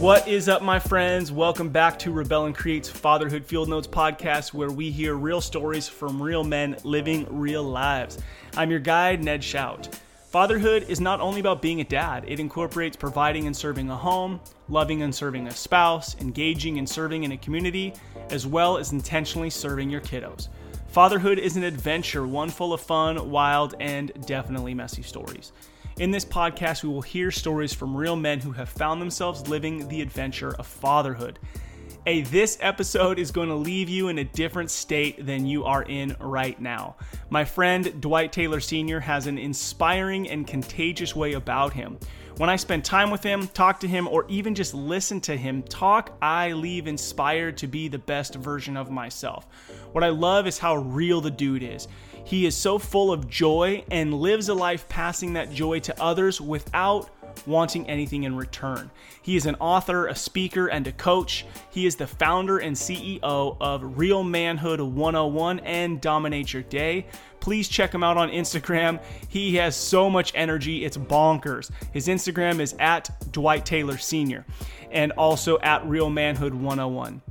What is up, my friends? Welcome back to Rebel and Create's Fatherhood Field Notes podcast, where we hear real stories from real men living real lives. I'm your guide, Ned Shout. Fatherhood is not only about being a dad, it incorporates providing and serving a home, loving and serving a spouse, engaging and serving in a community, as well as intentionally serving your kiddos. Fatherhood is an adventure, one full of fun, wild, and definitely messy stories. In this podcast, we will hear stories from real men who have found themselves living the adventure of fatherhood. Hey, this episode is going to leave you in a different state than you are in right now. My friend Dwight Taylor Sr. has an inspiring and contagious way about him. When I spend time with him, talk to him, or even just listen to him talk, I leave inspired to be the best version of myself. What I love is how real the dude is. He is so full of joy and lives a life passing that joy to others without wanting anything in return. He is an author, a speaker, and a coach. He is the founder and CEO of Real Manhood 101 and Dominate Your Day. Please check him out on Instagram. He has so much energy, it's bonkers. His Instagram is at Dwight Taylor Sr. and also at Real Manhood 101.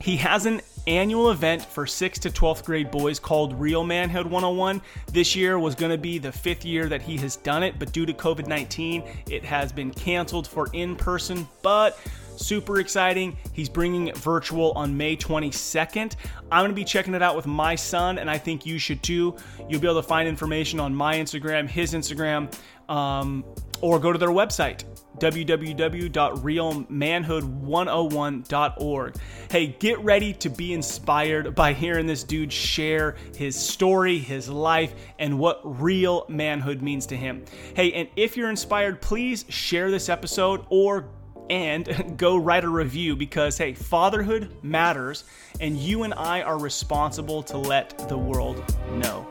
He has an annual event for 6th to 12th grade boys called Real Manhood 101. This year was going to be the fifth year that he has done it, but due to COVID 19, it has been canceled for in person. But super exciting. He's bringing it virtual on May 22nd. I'm going to be checking it out with my son, and I think you should too. You'll be able to find information on my Instagram, his Instagram, um, or go to their website, www.realmanhood101.org. Hey, get ready to be inspired by hearing this dude share his story, his life, and what real manhood means to him. Hey, and if you're inspired, please share this episode or and go write a review because hey, fatherhood matters and you and I are responsible to let the world know.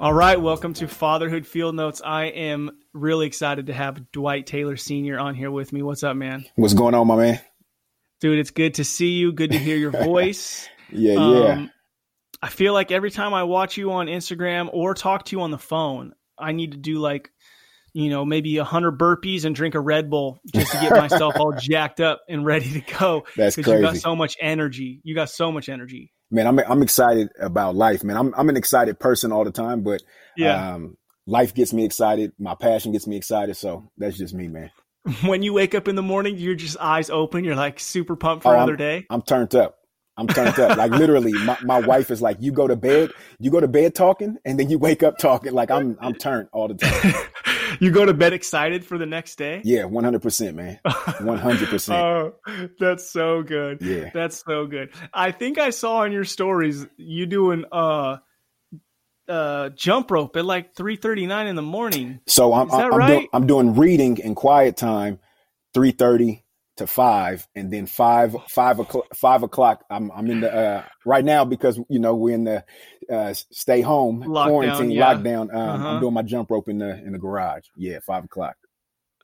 All right, welcome to Fatherhood Field Notes. I am really excited to have Dwight Taylor Sr. on here with me. What's up, man? What's going on, my man? Dude, it's good to see you. Good to hear your voice. yeah, um, yeah. I feel like every time I watch you on Instagram or talk to you on the phone, I need to do like, you know, maybe a hundred burpees and drink a Red Bull just to get myself all jacked up and ready to go. That's crazy. You got so much energy. You got so much energy man, I'm I'm excited about life, man. I'm I'm an excited person all the time, but yeah. Um, life gets me excited. My passion gets me excited. So that's just me, man. When you wake up in the morning, you're just eyes open. You're like super pumped for oh, another I'm, day. I'm turned up. I'm turned up. Like literally, my, my wife is like, you go to bed, you go to bed talking, and then you wake up talking. Like I'm I'm turned all the time. you go to bed excited for the next day? Yeah, 100%, man. 100%. oh, that's so good. Yeah. That's so good. I think I saw on your stories you doing uh uh jump rope at like 3:39 in the morning. So I'm I'm, right? doing, I'm doing reading in quiet time 3:30 to five, and then five five o'clock five o'clock. I'm I'm in the uh, right now because you know we're in the uh, stay home lockdown, quarantine yeah. lockdown. Um, uh-huh. I'm doing my jump rope in the in the garage. Yeah, five o'clock.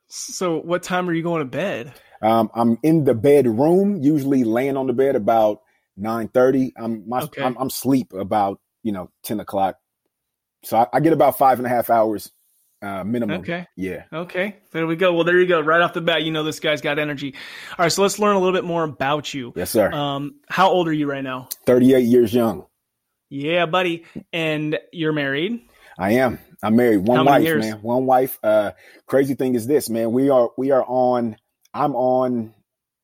So, what time are you going to bed? Um, I'm in the bedroom, usually laying on the bed about nine thirty. I'm my okay. I'm, I'm sleep about you know ten o'clock. So I, I get about five and a half hours uh, minimum. Okay. Yeah. Okay. There we go. Well, there you go. Right off the bat, you know this guy's got energy. All right. So let's learn a little bit more about you. Yes, sir. Um, how old are you right now? 38 years young. Yeah, buddy. And you're married? I am. I'm married. One wife, years? man. One wife. Uh, crazy thing is this, man. We are, we are on, I'm on,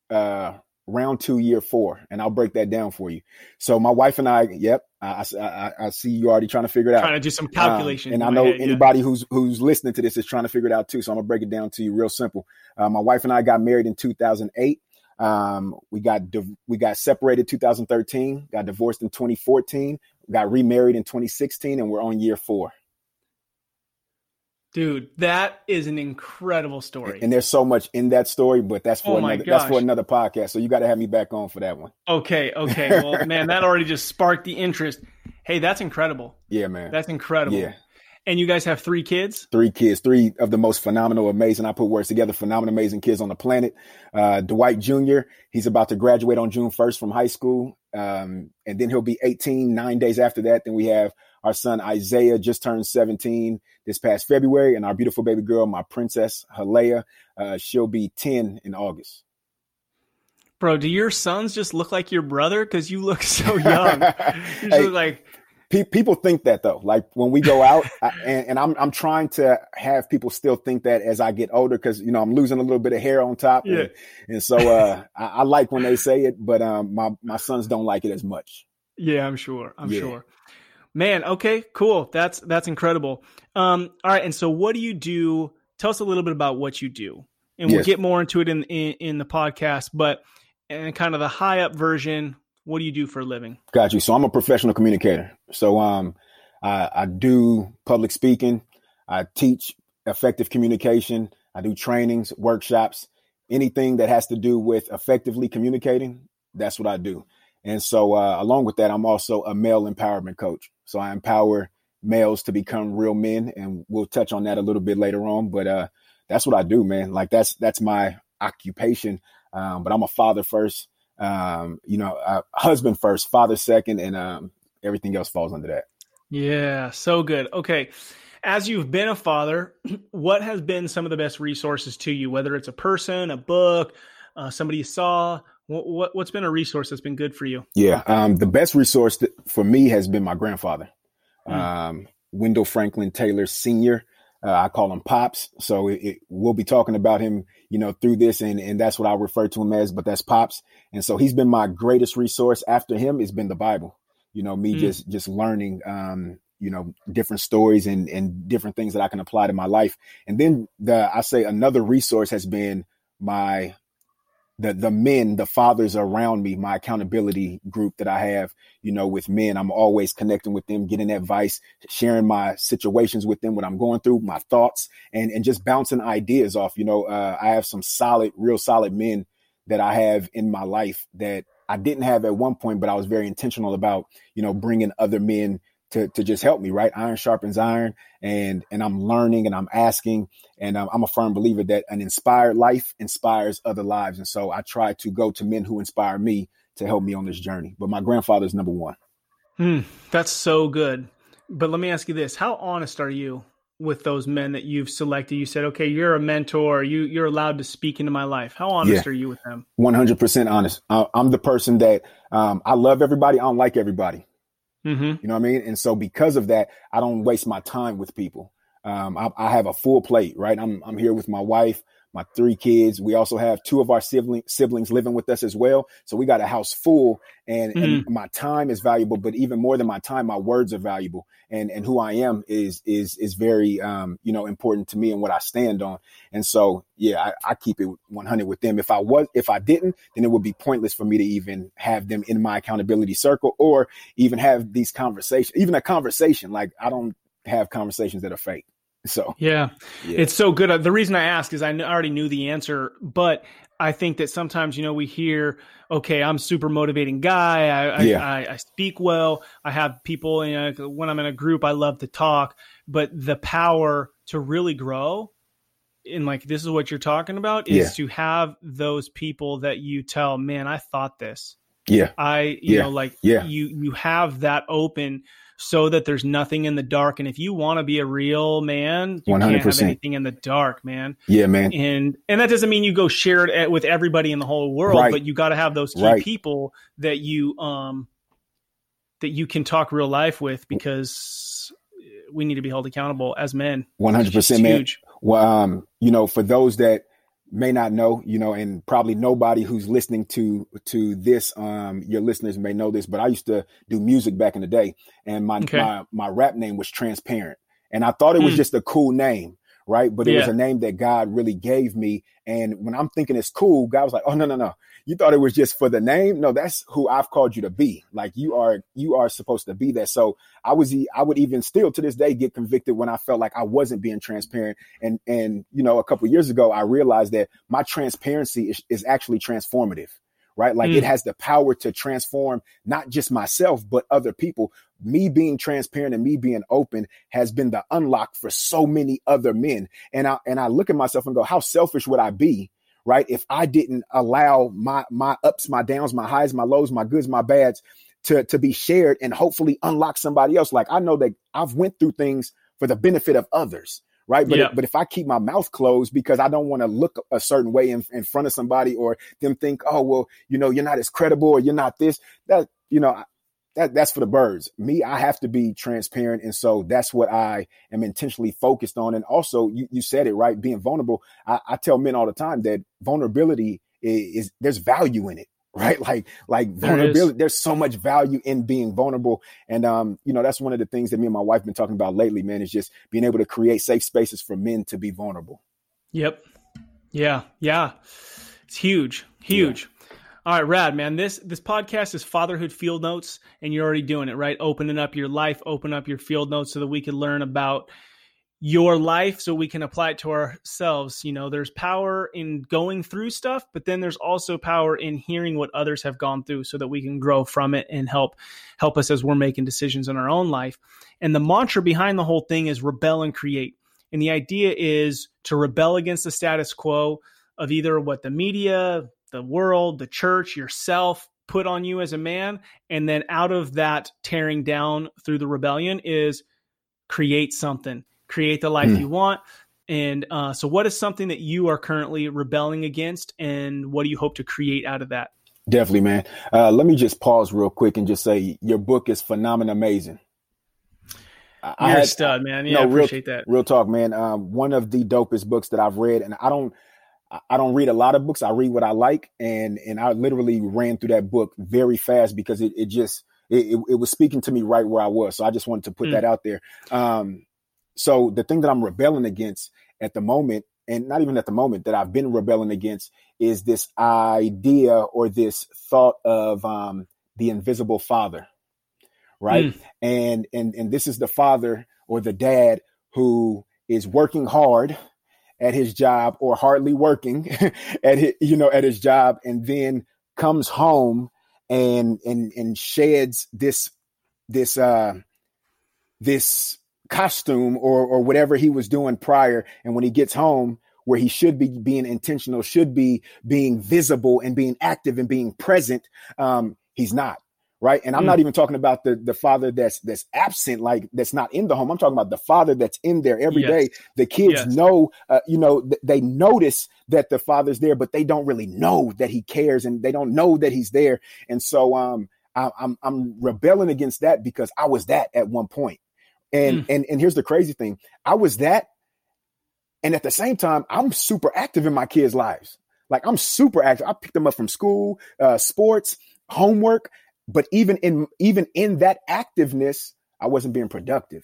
uh, round two, year four, and I'll break that down for you. So my wife and I, yep, I, I, I see you already trying to figure it out. Trying to do some calculation. Um, and I know head, anybody yeah. who's who's listening to this is trying to figure it out too. So I'm gonna break it down to you real simple. Uh, my wife and I got married in 2008. Um, we got div- we got separated 2013. Got divorced in 2014. Got remarried in 2016, and we're on year four. Dude, that is an incredible story. And there's so much in that story, but that's for oh another gosh. that's for another podcast. So you got to have me back on for that one. Okay, okay. Well, man, that already just sparked the interest. Hey, that's incredible. Yeah, man. That's incredible. Yeah. And you guys have three kids? Three kids, three of the most phenomenal, amazing. I put words together, phenomenal, amazing kids on the planet. Uh, Dwight Jr., he's about to graduate on June 1st from high school. Um, and then he'll be 18 nine days after that. Then we have Our son Isaiah just turned 17 this past February, and our beautiful baby girl, my princess Halea, uh, she'll be 10 in August. Bro, do your sons just look like your brother? Because you look so young. you hey, look like pe- people think that though. Like when we go out, I, and, and, I'm I'm trying to have people still think that as I get older, because you know I'm losing a little bit of hair on top. Yeah. And, and so uh, I, I, like when they say it, but um, my my sons don't like it as much. Yeah, I'm sure. I'm yeah. sure. Man, okay, cool. That's that's incredible. Um, all right, and so what do you do? Tell us a little bit about what you do, and we'll get more into it in, in in the podcast. But and kind of the high up version. What do you do for a living? Got you. So I'm a professional communicator. So um, I, I do public speaking. I teach effective communication. I do trainings, workshops, anything that has to do with effectively communicating. That's what I do. And so, uh, along with that, I'm also a male empowerment coach. So I empower males to become real men, and we'll touch on that a little bit later on. But uh, that's what I do, man. Like that's that's my occupation. Um, but I'm a father first, um, you know, a husband first, father second, and um, everything else falls under that. Yeah, so good. Okay. As you've been a father, what has been some of the best resources to you, whether it's a person, a book, uh, somebody you saw? What, what, has been a resource that's been good for you? Yeah. Um, the best resource for me has been my grandfather, mm. um, Wendell Franklin Taylor Sr. Uh, I call him Pops. So it, it, we'll be talking about him, you know, through this, and and that's what I refer to him as. But that's Pops, and so he's been my greatest resource. After him, it's been the Bible. You know, me mm. just just learning, um, you know, different stories and and different things that I can apply to my life. And then the I say another resource has been my the the men, the fathers around me, my accountability group that I have, you know, with men. I'm always connecting with them, getting advice, sharing my situations with them, what I'm going through, my thoughts, and and just bouncing ideas off. You know, uh, I have some solid, real solid men that I have in my life that I didn't have at one point, but I was very intentional about, you know, bringing other men to, to just help me, right? Iron sharpens iron, and and I'm learning and I'm asking, and um, I'm a firm believer that an inspired life inspires other lives, and so I try to go to men who inspire me to help me on this journey. But my grandfather's number one. Hmm, that's so good. But let me ask you this: How honest are you with those men that you've selected? You said, okay, you're a mentor. You you're allowed to speak into my life. How honest yeah. are you with them? One hundred percent honest. I, am the person that um, I love everybody. I don't like everybody. Mm-hmm. You know what I mean? And so because of that, I don't waste my time with people. Um, I, I, have a full plate, right? I'm I'm here with my wife my three kids. We also have two of our sibling, siblings living with us as well. So we got a house full and, mm-hmm. and, my time is valuable, but even more than my time, my words are valuable. And, and who I am is, is, is very, um, you know, important to me and what I stand on. And so, yeah, I, I keep it 100 with them. If I was, if I didn't, then it would be pointless for me to even have them in my accountability circle or even have these conversations, even a conversation. Like I don't have conversations that are fake. So yeah. yeah. it's so good. Uh, the reason I ask is I already knew the answer, but I think that sometimes you know we hear, okay, I'm super motivating guy. I yeah. I, I, I, speak well. I have people. You know, when I'm in a group, I love to talk. But the power to really grow, and like this is what you're talking about, is yeah. to have those people that you tell, man, I thought this. Yeah, I you know like yeah. you you have that open so that there's nothing in the dark. And if you want to be a real man, you 100%. can't have anything in the dark, man. Yeah, man. And and that doesn't mean you go share it with everybody in the whole world, right. but you got to have those key right. people that you um that you can talk real life with because we need to be held accountable as men. One hundred percent, man. Well, um, you know, for those that may not know, you know, and probably nobody who's listening to to this, um, your listeners may know this, but I used to do music back in the day, and my okay. my my rap name was Transparent, and I thought it was mm. just a cool name, right? But it yeah. was a name that God really gave me. And when I'm thinking it's cool, God was like, "Oh no, no, no! You thought it was just for the name? No, that's who I've called you to be. Like you are, you are supposed to be that." So I was, I would even still to this day get convicted when I felt like I wasn't being transparent. And and you know, a couple years ago, I realized that my transparency is, is actually transformative right? Like mm. it has the power to transform not just myself, but other people. Me being transparent and me being open has been the unlock for so many other men. And I, and I look at myself and go, how selfish would I be? Right. If I didn't allow my, my ups, my downs, my highs, my lows, my goods, my bads to to be shared and hopefully unlock somebody else. Like I know that I've went through things for the benefit of others right? But Yeah. but if I keep my mouth closed because I don't want to look a certain way in, in front of somebody or them think, oh well, you know, you're not as credible or you're not this, that you know, that that's for the birds. Me, I have to be transparent, and so that's what I am intentionally focused on. And also, you you said it right, being vulnerable. I, I tell men all the time that vulnerability is, is there's value in it. Right, like like vulnerability. There's so much value in being vulnerable, and um, you know that's one of the things that me and my wife been talking about lately. Man, is just being able to create safe spaces for men to be vulnerable. Yep. Yeah. Yeah. It's huge. Huge. All right, rad, man. This this podcast is fatherhood field notes, and you're already doing it, right? Opening up your life, open up your field notes so that we can learn about your life so we can apply it to ourselves. You know, there's power in going through stuff, but then there's also power in hearing what others have gone through so that we can grow from it and help help us as we're making decisions in our own life. And the mantra behind the whole thing is rebel and create. And the idea is to rebel against the status quo of either what the media, the world, the church, yourself put on you as a man. And then out of that tearing down through the rebellion is create something, create the life Hmm. you want. And uh, so, what is something that you are currently rebelling against, and what do you hope to create out of that? Definitely, man. Uh, let me just pause real quick and just say your book is phenomenal, amazing. I- I You're a had- stud, man. no, Yeah, I real- appreciate that. Real talk, man. Um, one of the dopest books that I've read, and I don't, I- don't read a lot of books. I read what I like, and and I literally ran through that book very fast because it, it just it, it, it was speaking to me right where I was. So I just wanted to put Mm. that out there. Um, so the thing that I'm rebelling against at the moment, and not even at the moment that I've been rebelling against, is this idea or this thought of um, the invisible father, right? And and and this is the father or the dad who is working hard at his job or hardly working at his, you know at his job and then comes home and and and sheds this this uh this costume or or whatever he was doing prior. And when he gets home where he should be being intentional should be being visible and being active and being present um he's not right? And i'm Mm. not even talking about the the father that's that's absent like that's not in the home. I'm talking about the father that's in there every Yes. day. the kids Yes. know uh, you know th- they notice that the father's there but they don't really know that he cares and they don't know that he's there. And so um I, i'm i'm rebelling against that because i was that at one point. And and and here's the crazy thing. I was that and at the same time i'm super active in my kids lives. Like i'm super active. I picked them up from school uh sports homework but even in even in that activeness i wasn't being productive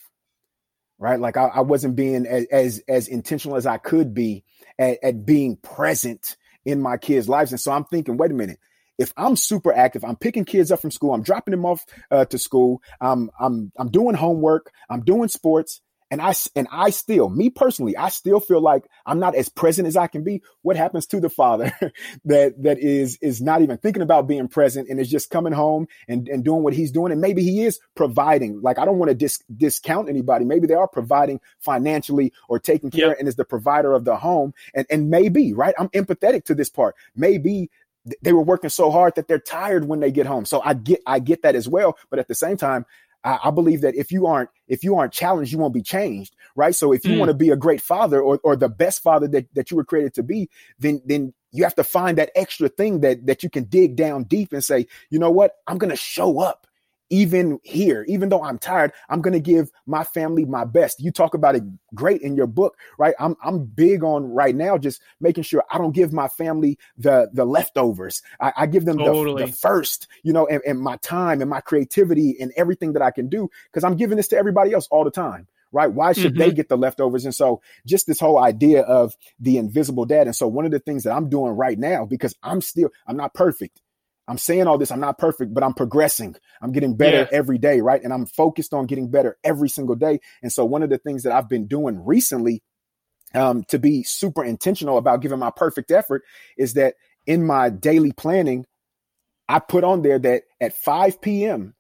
right? Like i, I wasn't being as, as as intentional as i could be at, at being present in my kids lives. And so i'm thinking wait a minute. If i'm super active i'm picking kids up from school i'm dropping them off uh, to school i'm i'm i'm doing homework i'm doing sports and I and I still, me personally, I still feel like I'm not as present as I can be. What happens to the father that that is is not even thinking about being present and is just coming home and, and doing what he's doing? And maybe he is providing. Like I don't want to dis- discount anybody. Maybe they are providing financially or taking care Yep. and is the provider of the home. And and maybe right, I'm empathetic to this part. Maybe they were working so hard that they're tired when they get home. So I get I get that as well. But at the same time, I, I believe that if you aren't if you aren't challenged, you won't be changed, right? So if you Mm. want to be a great father or or the best father that, that you were created to be, then then you have to find that extra thing that that you can dig down deep and say, you know what, I'm gonna show up even here, even though I'm tired, I'm gonna give my family my best. You talk about it great in your book, right? I'm I'm big on right now just making sure I don't give my family the the leftovers. I, I give them the, Totally. the first, you know, and, and my time and my creativity and everything that I can do because I'm giving this to everybody else all the time. Right? Why should they mm-hmm. get the leftovers? And so, just this whole idea of the invisible dad. And so, one of the things that I'm doing right now, because I'm still, I'm not perfect. I'm saying all this, I'm not perfect, but I'm progressing. I'm getting better Yeah. every day, right? And I'm focused on getting better every single day. And so one of the things that I've been doing recently um, to be super intentional about giving my perfect effort is that in my daily planning, I put on there that at 5 p.m.,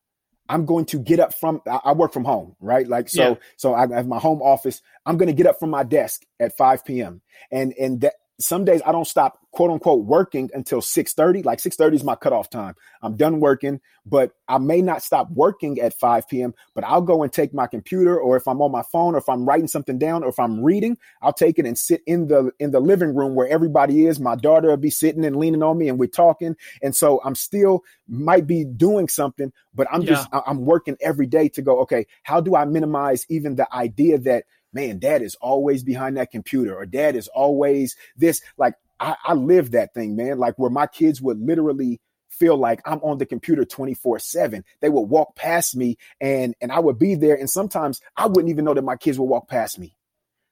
I'm going to get up from I I work from home, right? Like so Yeah. so I have my home office. I'm going to get up from my desk at 5 p.m. and and that some days I don't stop quote unquote working until 6:30. Like 6:30 is my cutoff time. I'm done working, but I may not stop working at 5 p.m. But I'll go and take my computer, or if I'm on my phone, or if I'm writing something down, or if I'm reading, I'll take it and sit in the in the living room where everybody is. My daughter will be sitting and leaning on me, and we're talking. And so I'm still might be doing something, but I'm yeah. just I'm working every day to go. Okay, how do I minimize even the idea that man, dad is always behind that computer or dad is always this. Like I, I live that thing, man. Like where my kids would literally feel like I'm on the computer 24 seven. They would walk past me and, and I would be there. And sometimes I wouldn't even know that my kids would walk past me.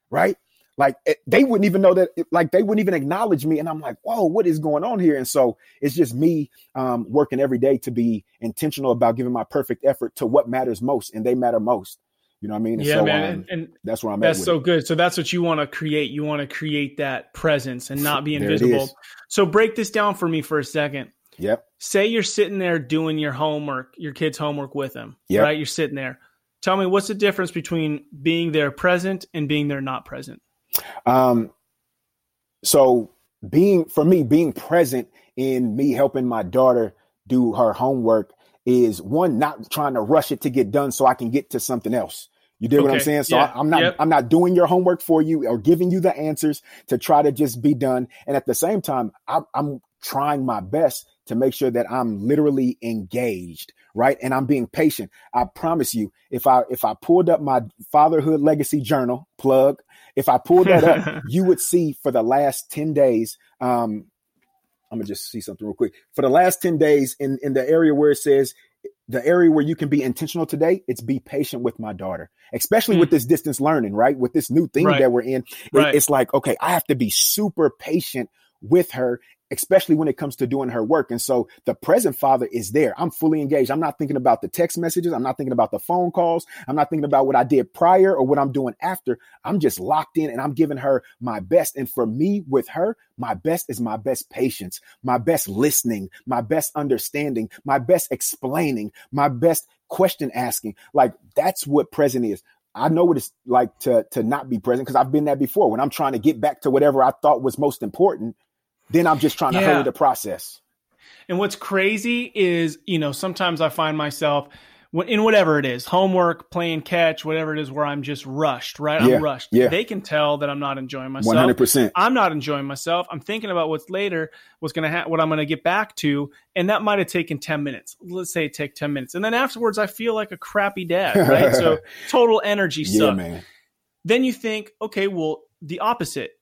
Right. Like eh, they wouldn't even know that, like they wouldn't even acknowledge me. And I'm like, whoa, what is going on here? And so it's just me um, working every day to be intentional about giving my perfect effort to what matters most. And they matter most. You know what I mean? And yeah, so, man. Um, and, that's where I'm at. that's so it. good. So that's what you want to create. You want to create that presence and not be invisible. So break this down for me for a second. Yep. Say you're sitting there doing your homework, your kid's homework with them. Yep. Right? You're sitting there. Tell me what's the difference between being there present and being there not present? Um so being for me, being present in me helping my daughter do her homework is one not trying to rush it to get done so I can get to something else. You dig okay. what I'm saying? So yeah. I, am not yep. I'm not doing your homework for you or giving you the answers to try to just be done. And at the same time, I, I'm trying my best to make sure that I'm literally engaged, right? And I'm being patient. I promise you, if I if I pulled up my fatherhood legacy journal plug, if I pulled that up, you would see for the last 10 days, um, I'm gonna just see something real quick. For the last 10 days in, in the area where it says the area where you can be intentional today, it's be patient with my daughter, especially mm. with this distance learning, right? With this new thing right. that we're in. Right. It, it's like, okay, I have to be super patient with her especially when it comes to doing her work. And so the present father is there. I'm fully engaged. I'm not thinking about the text messages. I'm not thinking about the phone calls. I'm not thinking about what I did prior or what I'm doing after. I'm just locked in and I'm giving her my best. And for me with her, my best is my best patience, my best listening, my best understanding, my best explaining, my best question asking. Like that's what present is. I know what it's like to to not be present because I've been there before. When I'm trying to get back to whatever I thought was most important, then I'm just trying to yeah. hurry the process. And what's crazy is, you know, sometimes I find myself in whatever it is, homework, playing catch, whatever it is, where I'm just rushed, right? Yeah, I'm rushed. Yeah. They can tell that I'm not enjoying myself. 100%. I'm not enjoying myself. I'm thinking about what's later, what's going to happen, what I'm going to get back to. And that might have taken 10 minutes. Let's say it take 10 minutes. And then afterwards, I feel like a crappy dad, right? so total energy suck. Yeah, man. Then you think, okay, well, the opposite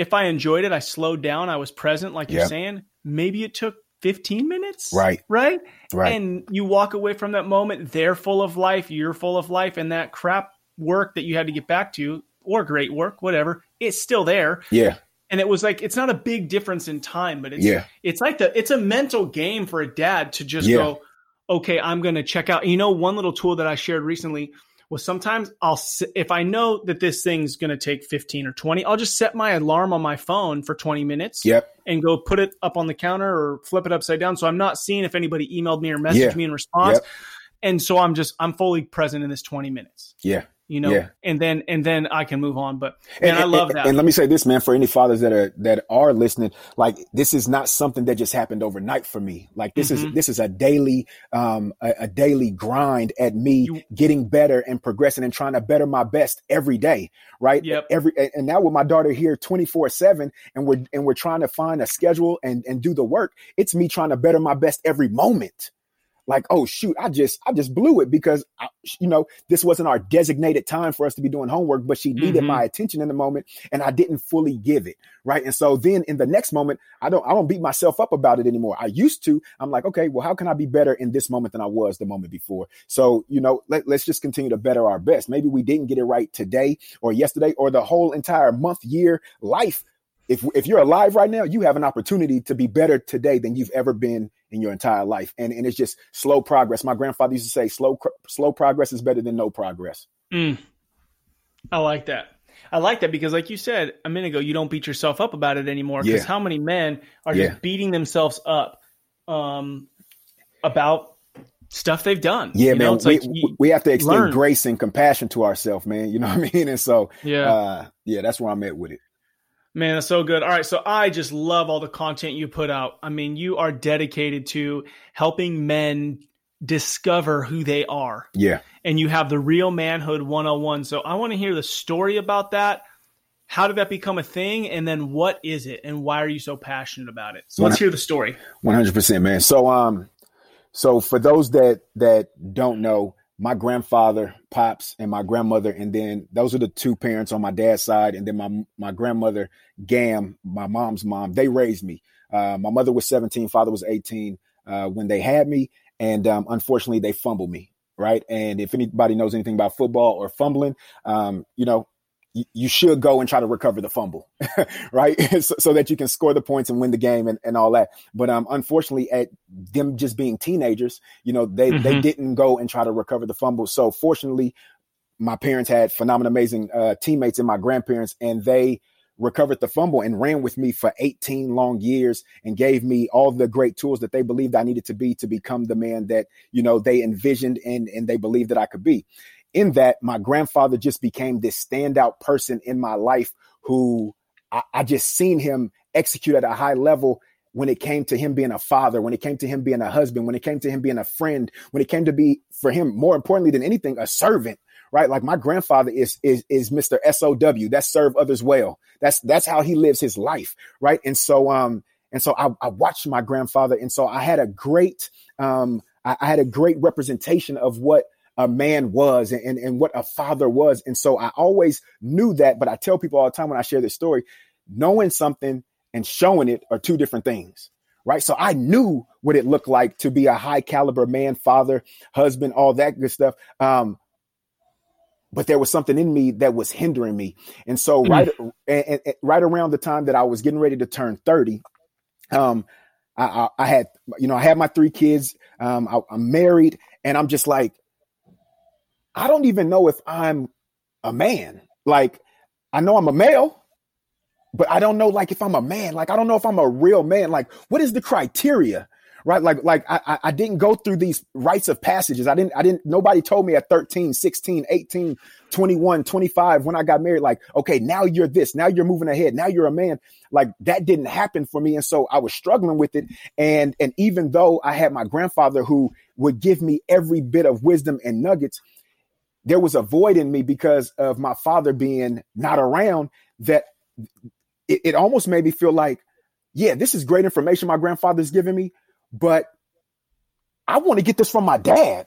if I enjoyed it, I slowed down, I was present, like you're saying, maybe it took 15 minutes. Right. Right. Right. And you walk away from that moment, they're full of life, you're full of life, and that crap work that you had to get back to, or great work, whatever, it's still there. Yeah. And it was like it's not a big difference in time, but it's yeah. it's like the it's a mental game for a dad to just yeah. go, okay, I'm gonna check out. You know, one little tool that I shared recently well, sometimes I'll, if I know that this thing's going to take 15 or 20, I'll just set my alarm on my phone for 20 minutes. Yep. And go put it up on the counter or flip it upside down. So I'm not seeing if anybody emailed me or messaged yeah. me in response. Yep. And so I'm just, I'm fully present in this 20 minutes. Yeah you know, yeah. and then and then I can move on. But man, and, I love and, that. And let me say this, man, for any fathers that are that are listening, like this is not something that just happened overnight for me. Like this mm-hmm. is this is a daily um a, a daily grind at me you, getting better and progressing and trying to better my best every day. Right. Yep. Every and now with my daughter here 24 seven and we're and we're trying to find a schedule and and do the work. It's me trying to better my best every moment like, oh shoot, I just I just blew it because I, you know this wasn't our designated time for us to be doing homework, but she needed mm-hmm. my attention in the moment, and I didn't fully give it right. And so then in the next moment, I don't I don't beat myself up about it anymore. I used to. I'm like, okay, well, how can I be better in this moment than I was the moment before? So you know, let, let's just continue to better our best. Maybe we didn't get it right today or yesterday or the whole entire month, year, life if if you're alive right now, you have an opportunity to be better today than you've ever been in your entire life. And and it's just slow progress. My grandfather used to say, slow slow progress is better than no progress. Mm. I like that. I like that because, like you said a minute ago, you don't beat yourself up about it anymore. Because yeah. how many men are yeah. just beating themselves up um, about stuff they've done? Yeah, you man. we, like we have to extend learn. grace and compassion to ourselves, man. You know what I mean? And so, yeah, uh, yeah, that's where I'm at with it. Man, that's so good. All right. So I just love all the content you put out. I mean, you are dedicated to helping men discover who they are. Yeah. And you have the real manhood 101. So I want to hear the story about that. How did that become a thing? And then what is it? And why are you so passionate about it? So let's hear the story. 100%, man. So, um, so for those that, that don't know, my grandfather, pops, and my grandmother, and then those are the two parents on my dad's side, and then my my grandmother, Gam, my mom's mom. They raised me. Uh, my mother was 17, father was 18 uh, when they had me, and um, unfortunately, they fumbled me. Right, and if anybody knows anything about football or fumbling, um, you know, you should go and try to recover the fumble, right? so, so, that you can score the points and win the game and, and all that. But um, unfortunately, at them just being teenagers, you know, they mm-hmm. they didn't go and try to recover the fumble. So fortunately, my parents had phenomenal, amazing uh, teammates and my grandparents, and they recovered the fumble and ran with me for 18 long years and gave me all the great tools that they believed I needed to be to become the man that, you know, they envisioned and, and they believed that I could be in that my grandfather just became this standout person in my life who I, I just seen him execute at a high level when it came to him being a father, when it came to him being a husband, when it came to him being a friend, when it came to be for him more importantly than anything a servant, right? Like my grandfather is is is Mr. SOW, that's serve others well. That's that's how he lives his life, right? And so um and so I, I watched my grandfather, and so I had a great um I, I had a great representation of what a man was and, and what a father was. And so I always knew that, but I tell people all the time when I share this story, knowing something and showing it are two different things. Right. So I knew what it looked like to be a high caliber man, father, husband, all that good stuff. Um, but there was something in me that was hindering me. And so mm-hmm. right, and, and, right around the time that I was getting ready to turn 30, um, I, I, I had, you know, I had my three kids. Um, I, I'm married and I'm just like, I don't even know if I'm a man. Like, I know I'm a male, but I don't know like if I'm a man. Like, I don't know if I'm a real man. Like, what is the criteria? Right. Like, like I, I didn't go through these rites of passages. I didn't, I didn't, nobody told me at 13, 16, 18, 21, 25, when I got married, like, okay, now you're this, now you're moving ahead. Now you're a man. Like that didn't happen for me. And so I was struggling with it. And, and even though I had my grandfather who would give me every bit of wisdom and nuggets, there was a void in me because of my father being not around that it, it almost made me feel like, yeah, this is great information my grandfather's giving me, but I want to get this from my dad.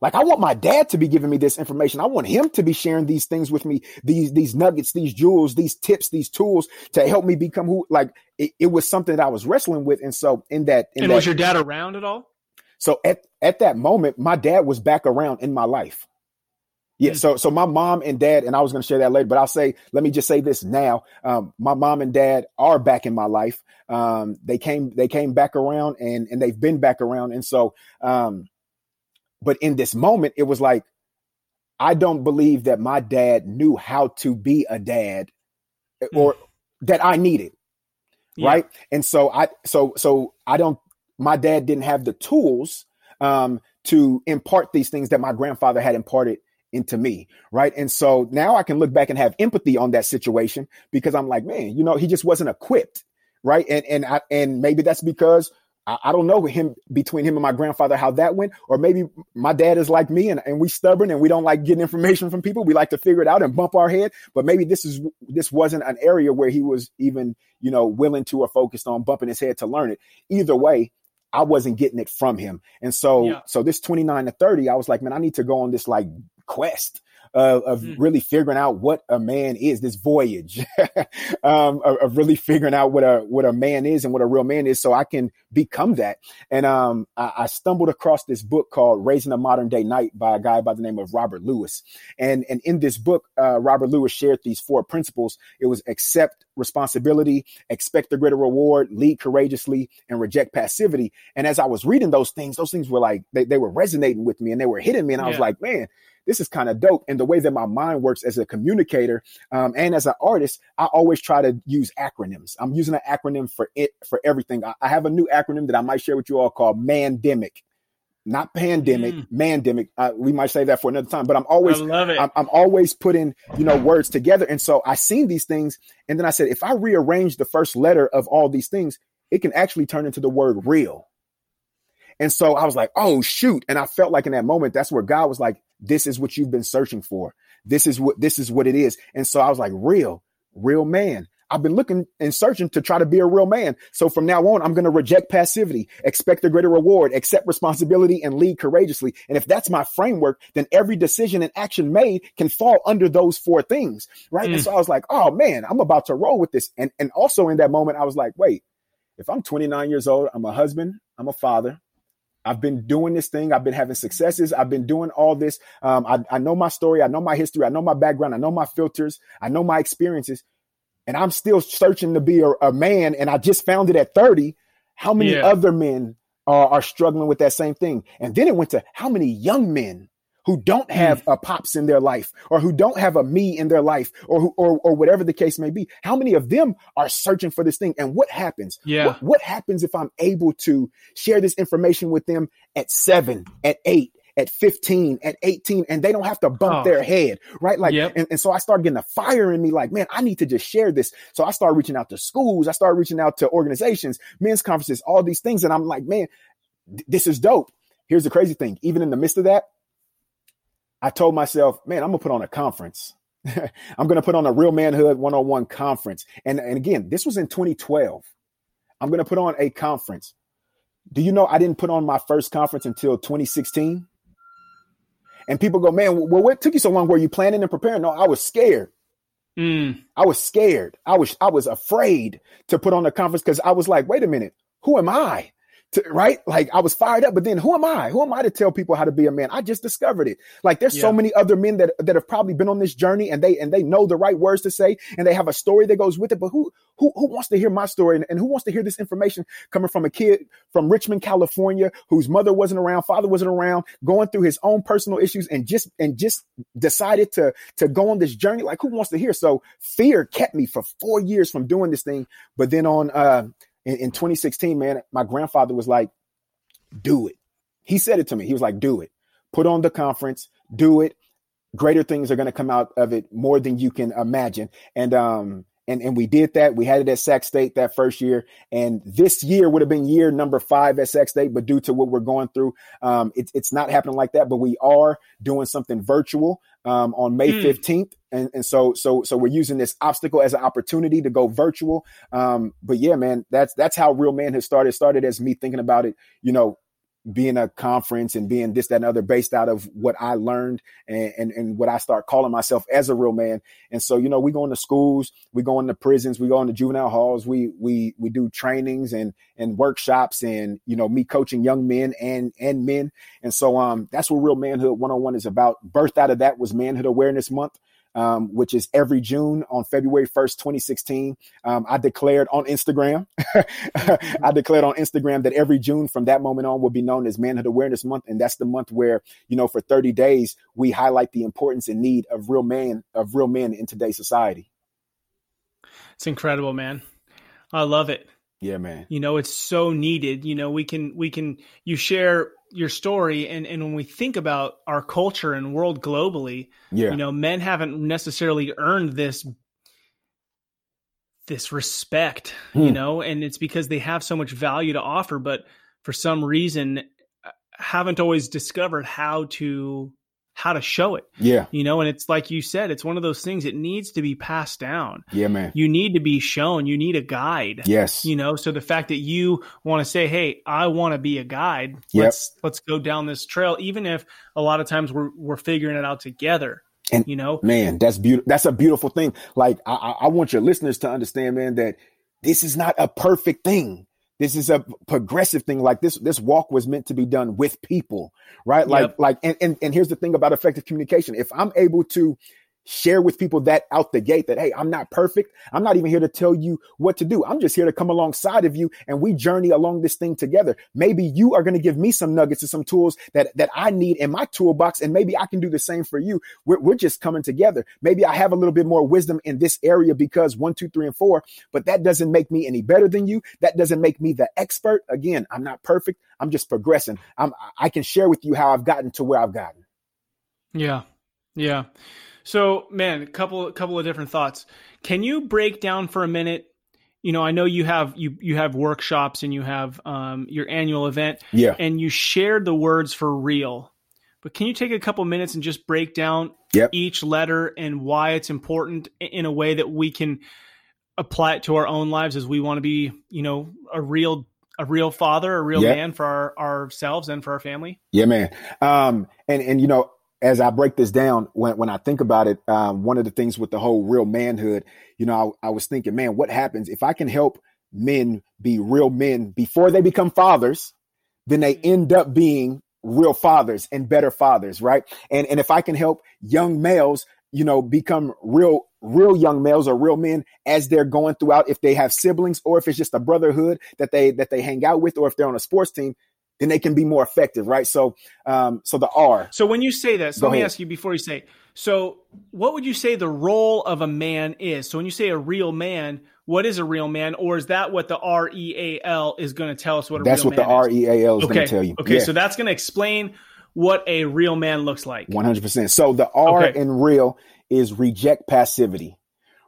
Like I want my dad to be giving me this information. I want him to be sharing these things with me, these these nuggets, these jewels, these tips, these tools to help me become who. Like it, it was something that I was wrestling with, and so in that. In and that, was your dad around at all? So at at that moment, my dad was back around in my life. Yeah, so so my mom and dad, and I was going to share that later, but I'll say, let me just say this now. Um, my mom and dad are back in my life. Um, they came they came back around, and and they've been back around, and so, um, but in this moment, it was like I don't believe that my dad knew how to be a dad, mm. or that I needed, yeah. right? And so I so so I don't. My dad didn't have the tools um, to impart these things that my grandfather had imparted into me. Right. And so now I can look back and have empathy on that situation because I'm like, man, you know, he just wasn't equipped. Right. And, and, I, and maybe that's because I, I don't know him between him and my grandfather, how that went. Or maybe my dad is like me and, and we stubborn and we don't like getting information from people. We like to figure it out and bump our head. But maybe this is, this wasn't an area where he was even, you know, willing to or focused on bumping his head to learn it. Either way, I wasn't getting it from him. And so, yeah. so this 29 to 30, I was like, man, I need to go on this like quest of, of mm. really figuring out what a man is, this voyage um, of, of, really figuring out what a what a man is and what a real man is, so I can become that. And um, I, I, stumbled across this book called "Raising a Modern Day Knight" by a guy by the name of Robert Lewis. And and in this book, uh, Robert Lewis shared these four principles. It was accept responsibility, expect the greater reward, lead courageously, and reject passivity. And as I was reading those things, those things were like they, they were resonating with me and they were hitting me, and I yeah. was like, man this is kind of dope. And the way that my mind works as a communicator um, and as an artist, I always try to use acronyms. I'm using an acronym for it for everything. I, I have a new acronym that I might share with you all called Mandemic. not pandemic, mm. mandemic. Uh, we might say that for another time, but I'm always, I'm, I'm, always putting, you know, words together. And so I seen these things. And then I said, if I rearrange the first letter of all these things, it can actually turn into the word real. And so I was like, oh, shoot. And I felt like in that moment, that's where God was like, this is what you've been searching for. This is what, this is what it is. And so I was like, real, real man. I've been looking and searching to try to be a real man. So from now on, I'm going to reject passivity, expect a greater reward, accept responsibility, and lead courageously. And if that's my framework, then every decision and action made can fall under those four things. Right. Mm. And so I was like, oh man, I'm about to roll with this. And, and also in that moment, I was like, wait, if I'm 29 years old, I'm a husband, I'm a father, I've been doing this thing. I've been having successes. I've been doing all this. Um, I, I, know my story. I know my history. I know my background. I know my filters. I know my experiences and I'm still searching to be a, a man, and I just found it at 30. How many yeah. other men are, are struggling with that same thing? And then it went to how many young men who don't have mm. a pops in their life or who don't have a me in their life or who, or, or whatever the case may be. How many of them are searching for this thing? And what happens? Yeah. What, what happens if I'm able to share this information with them at seven, at eight, at 15, at 18, and they don't have to bump oh. their head, right? Like, yep. and, and so I started getting a fire in me, like, man, I need to just share this. So I started reaching out to schools, I started reaching out to organizations, men's conferences, all these things. And I'm like, man, th- this is dope. Here's the crazy thing. Even in the midst of that, I told myself, man, I'm gonna put on a conference. I'm gonna put on a real manhood 101 conference. And, and again, this was in 2012. I'm gonna put on a conference. Do you know I didn't put on my first conference until 2016? And people go, man, well, what took you so long? Were you planning and preparing? No, I was scared. Mm. I was scared. I was I was afraid to put on a conference because I was like, wait a minute, who am I? To, right? Like I was fired up, but then who am I? Who am I to tell people how to be a man? I just discovered it. Like there's yeah. so many other men that, that have probably been on this journey and they, and they know the right words to say and they have a story that goes with it. But who, who, who wants to hear my story and, and who wants to hear this information coming from a kid from Richmond, California, whose mother wasn't around, father wasn't around, going through his own personal issues and just, and just decided to, to go on this journey? Like who wants to hear? So fear kept me for four years from doing this thing. But then on, uh, in, in 2016, man, my grandfather was like, do it. He said it to me. He was like, do it. Put on the conference, do it. Greater things are going to come out of it more than you can imagine. And um, and and we did that. We had it at Sac State that first year, and this year would have been year number five at Sac State. But due to what we're going through, um, it, it's not happening like that. But we are doing something virtual um, on May hmm. fifteenth, mm. and and so so so we're using this obstacle as an opportunity to go virtual. Um, but yeah, man, that's that's how real man has started. Started as me thinking about it, you know, being a conference and being this, that, and other based out of what I learned and, and, and what I start calling myself as a real man. And so, you know, we go into schools, we go into prisons, we go into juvenile halls, we we we do trainings and and workshops and you know, me coaching young men and and men. And so um that's what real manhood 101 is about. Birth out of that was manhood awareness month um, which is every June on February 1st, 2016. Um, I declared on Instagram, I declared on Instagram that every June from that moment on will be known as Manhood Awareness Month. And that's the month where, you know, for 30 days, we highlight the importance and need of real man, of real men in today's society. It's incredible, man. I love it. Yeah, man. You know, it's so needed. You know, we can, we can, you share your story and and when we think about our culture and world globally yeah. you know men haven't necessarily earned this this respect hmm. you know and it's because they have so much value to offer but for some reason uh, haven't always discovered how to how to show it. Yeah. You know, and it's like you said, it's one of those things it needs to be passed down. Yeah, man. You need to be shown, you need a guide. Yes. You know, so the fact that you want to say, "Hey, I want to be a guide. Yep. Let's let's go down this trail," even if a lot of times we're we're figuring it out together. And you know, man, that's beautiful. That's a beautiful thing. Like I, I want your listeners to understand, man, that this is not a perfect thing. This is a progressive thing. Like this, this walk was meant to be done with people, right? Like, yep. like, and, and, and here's the thing about effective communication. If I'm able to share with people that out the gate that, hey, I'm not perfect. I'm not even here to tell you what to do. I'm just here to come alongside of you and we journey along this thing together. Maybe you are going to give me some nuggets and some tools that, that I need in my toolbox. And maybe I can do the same for you. We're, we're just coming together. Maybe I have a little bit more wisdom in this area because one, two, three, and four, but that doesn't make me any better than you. That doesn't make me the expert. Again, I'm not perfect. I'm just progressing. I'm, I can share with you how I've gotten to where I've gotten. Yeah. Yeah. So, man, a couple couple of different thoughts. Can you break down for a minute? You know, I know you have you you have workshops and you have um, your annual event. Yeah. And you shared the words for real. But can you take a couple minutes and just break down yep. each letter and why it's important in a way that we can apply it to our own lives as we want to be, you know, a real a real father, a real yep. man for our, ourselves and for our family? Yeah, man. Um, and and you know, as I break this down, when, when I think about it, um, one of the things with the whole real manhood, you know, I, I, was thinking, man, what happens if I can help men be real men before they become fathers, then they end up being real fathers and better fathers, right? And and if I can help young males, you know, become real real young males or real men as they're going throughout if they have siblings or if it's just a brotherhood that they that they hang out with or if they're on a sports team then they can be more effective, right? So, um, so the R. So when you say that, so let ahead. me ask you before you say. So, what would you say the role of a man is? So, when you say a real man, what is a real man, or is that what the R E A L is going to tell us? What a that's what the R E A L is okay. going to tell you. Okay, yeah. so that's going to explain what a real man looks like. One hundred percent. So the R okay. in real is reject passivity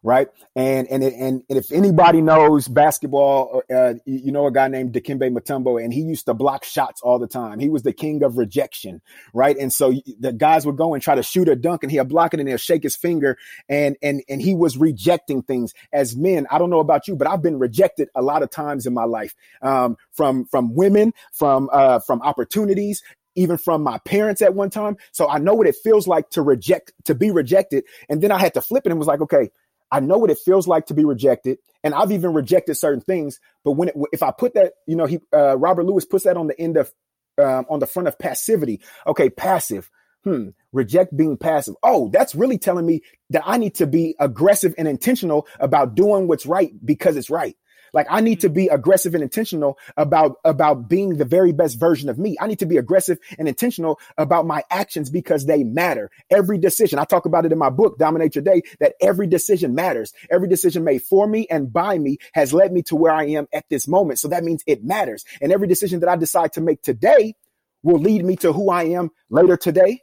right? And and and, and if anybody knows basketball, uh, you know a guy named Dikembe Mutombo, and he used to block shots all the time. He was the king of rejection, right? And so the guys would go and try to shoot a dunk, and he'll block it, and he'll shake his finger, and and and he was rejecting things. As men, I don't know about you, but I've been rejected a lot of times in my life um, from from women, from uh, from opportunities, even from my parents at one time. So I know what it feels like to reject, to be rejected. And then I had to flip it and was like, okay, I know what it feels like to be rejected, and I've even rejected certain things. But when it, if I put that, you know, he uh, Robert Lewis puts that on the end of um, on the front of passivity. Okay, passive. Hmm. Reject being passive. Oh, that's really telling me that I need to be aggressive and intentional about doing what's right because it's right. Like I need to be aggressive and intentional about, about being the very best version of me. I need to be aggressive and intentional about my actions because they matter. Every decision, I talk about it in my book, Dominate Your Day, that every decision matters. Every decision made for me and by me has led me to where I am at this moment. So that means it matters. And every decision that I decide to make today will lead me to who I am later today,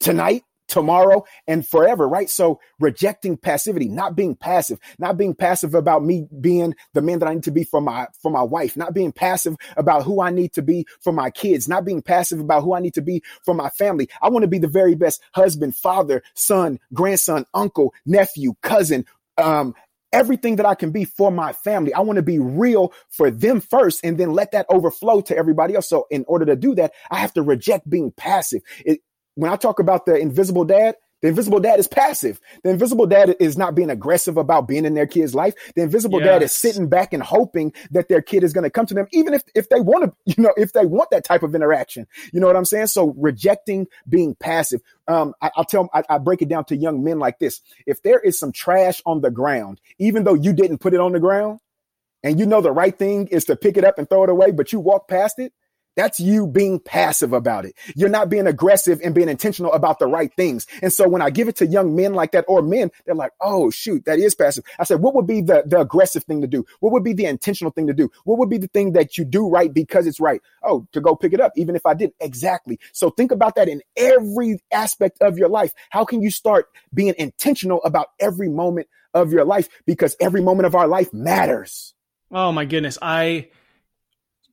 tonight, tomorrow and forever, right? So rejecting passivity, not being passive, not being passive about me being the man that I need to be for my for my wife, not being passive about who I need to be for my kids, not being passive about who I need to be for my family. I want to be the very best husband, father, son, grandson, uncle, nephew, cousin, um, everything that I can be for my family. I want to be real for them first and then let that overflow to everybody else. So in order to do that, I have to reject being passive. It, when I talk about the invisible dad, the invisible dad is passive. The invisible dad is not being aggressive about being in their kid's life. The invisible yes. dad is sitting back and hoping that their kid is going to come to them, even if, if they want to, you know, if they want that type of interaction. You know what I'm saying? So rejecting being passive. Um, I, will tell I, I break it down to young men like this. If there is some trash on the ground, even though you didn't put it on the ground, and you know the right thing is to pick it up and throw it away, but you walk past it, that's you being passive about it. You're not being aggressive and being intentional about the right things. And so when I give it to young men like that or men, they're like, oh, shoot, that is passive. I said, what would be the, the aggressive thing to do? What would be the intentional thing to do? What would be the thing that you do right because it's right? Oh, to go pick it up, even if I didn't Exactly. So think about that in every aspect of your life. How can you start being intentional about every moment of your life? Because every moment of our life matters. Oh my goodness. I,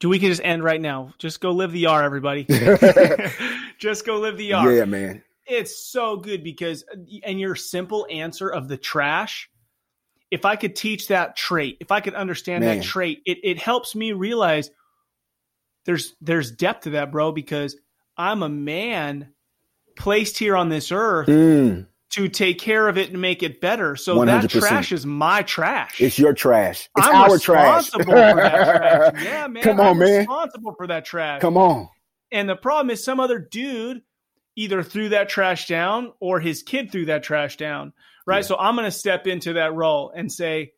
we can just end right now? Just go live the R, everybody. just go live the R. Yeah, man. It's so good because, and your simple answer of the trash, if I could teach that trait, if I could understand man. that trait, it, it helps me realize there's there's depth to that, bro, because I'm a man placed here on this earth mm to take care of it and make it better. So 100%. that trash is my trash. It's your trash. It's I'm our trash. for that trash. Yeah, man. Come on, I'm man. Responsible for that trash. Come on. And the problem is, some other dude either threw that trash down or his kid threw that trash down, right? Yeah. So I'm going to step into that role and say,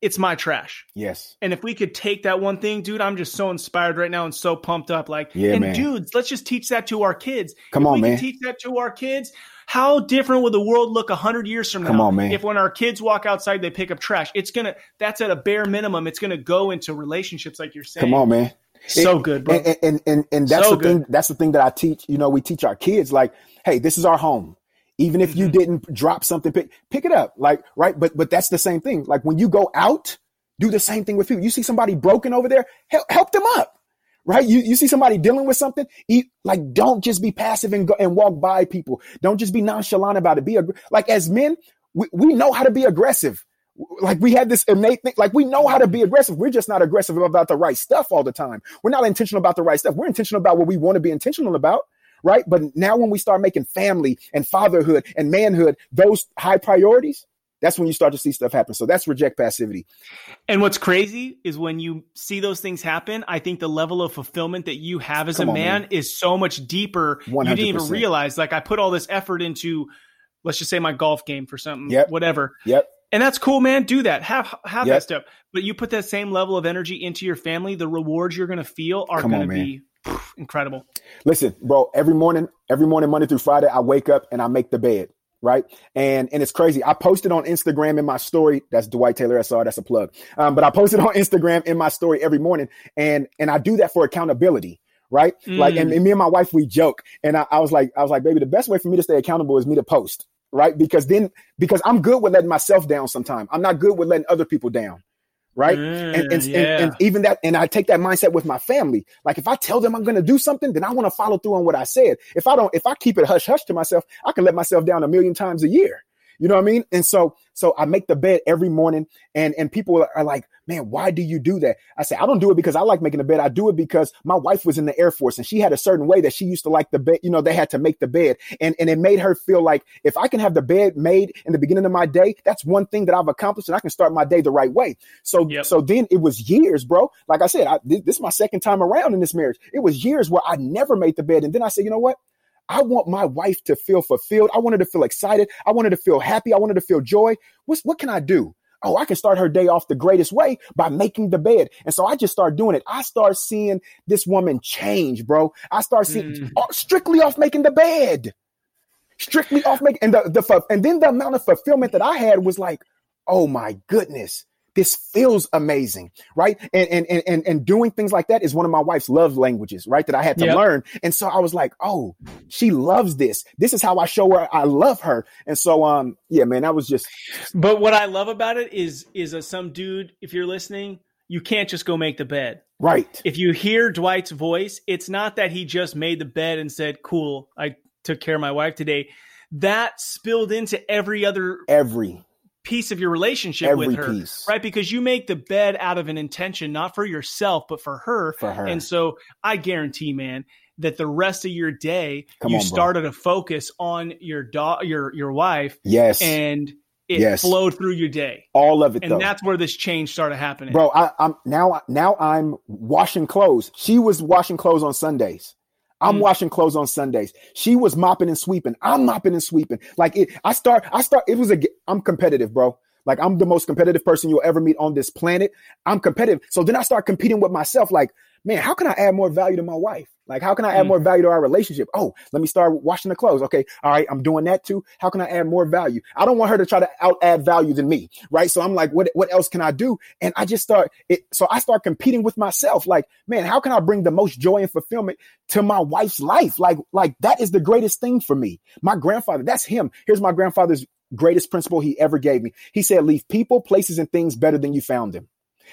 it's my trash. Yes. And if we could take that one thing, dude, I'm just so inspired right now and so pumped up. Like, yeah, and man. dudes, let's just teach that to our kids. Come if on, man. teach that to our kids. How different will the world look a hundred years from now? Come on, man. If when our kids walk outside, they pick up trash, it's gonna. That's at a bare minimum. It's gonna go into relationships, like you're saying. Come on, man. So and, good, bro. And and and, and that's so the good. thing. That's the thing that I teach. You know, we teach our kids like, hey, this is our home. Even if you mm-hmm. didn't drop something, pick pick it up. Like right, but but that's the same thing. Like when you go out, do the same thing with people. You see somebody broken over there, help help them up. Right? You you see somebody dealing with something, eat, like don't just be passive and go and walk by people. Don't just be nonchalant about it. Be a, like as men, we, we know how to be aggressive like we had this innate thing, like we know how to be aggressive. We're just not aggressive about the right stuff all the time. We're not intentional about the right stuff. We're intentional about what we want to be intentional about, right? But now when we start making family and fatherhood and manhood those high priorities, that's when you start to see stuff happen. So that's reject passivity. And what's crazy is when you see those things happen, I think the level of fulfillment that you have as Come a man, man, is so much deeper. 100%. You didn't even realize. Like I put all this effort into, let's just say my golf game for something, yep. whatever. Yep and that's cool, man. Do that. Have have yep. that stuff. But you put that same level of energy into your family, the rewards you're going to feel are going to be poof, incredible. Listen, bro. Every morning, every morning, Monday through Friday, I wake up and I make the bed. Right. And and it's crazy. I posted on Instagram in my story. That's Dwight Taylor SR. That's a plug. Um, but I posted on Instagram in my story every morning. And and I do that for accountability right? Mm. Like, and, and, me and my wife, we joke. And I, I, was like, I was like, baby, the best way for me to stay accountable is me to post right? Because then, because I'm good with letting myself down sometimes. I'm not good with letting other people down, right? Mm, and, and, yeah. and, and, even that, and I take that mindset with my family. Like if I tell them I'm going to do something, then I want to follow through on what I said. If I don't, if I keep it hush hush to myself, I can let myself down a million times a year. You know what I mean? And so, so I make the bed every morning and, and people are like, man, why do you do that? I say, I don't do it because I like making the bed. I do it because my wife was in the Air Force and she had a certain way that she used to like the bed. You know, they had to make the bed and, and it made her feel like if I can have the bed made in the beginning of my day, that's one thing that I've accomplished and I can start my day the right way. So, yep. so then it was years, bro. Like I said, I, this is my second time around in this marriage. It was years where I never made the bed. And then I said, you know what? I want my wife to feel fulfilled. I wanted to feel excited. I wanted to feel happy. I wanted to feel joy. What's, what can I do? Oh, I can start her day off the greatest way by making the bed. And so I just start doing it. I start seeing this woman change, bro. I start seeing mm. strictly off making the bed, strictly off making, and the, the, and then the amount of fulfillment that I had was like, oh my goodness this feels amazing, right? And and and and doing things like that is one of my wife's love languages, right? That I had to yep. learn. And so I was like, oh, she loves this. This is how I show her I love her. And so um, yeah, man, that was just But what I love about it is is a some dude, if you're listening, you can't just go make the bed. Right. If you hear Dwight's voice, it's not that he just made the bed and said, "Cool, I took care of my wife today." That spilled into every other every piece of your relationship Every with her, piece. right? Because you make the bed out of an intention, not for yourself, but for her. For her. And so I guarantee, man, that the rest of your day Come you on, started to focus on your dog, your your wife. Yes. And it yes. flowed through your day. All of it, and though. that's where this change started happening, bro. I, I'm now now I'm washing clothes. She was washing clothes on Sundays. I'm mm. washing clothes on Sundays. She was mopping and sweeping. I'm mopping and sweeping. Like it, I start, I start, it was a, I'm competitive, bro. Like I'm the most competitive person you'll ever meet on this planet. I'm competitive. So then I start competing with myself. Like, man, how can I add more value to my wife? Like, how can I add mm. more value to our relationship? Oh, let me start washing the clothes. Okay. All right. I'm doing that too. How can I add more value? I don't want her to try to out add value than me. Right. So I'm like, what, what else can I do? And I just start it. So I start competing with myself. Like, man, how can I bring the most joy and fulfillment to my wife's life? Like, like that is the greatest thing for me. My grandfather, that's him. Here's my grandfather's greatest principle he ever gave me. He said, leave people, places, and things better than you found them.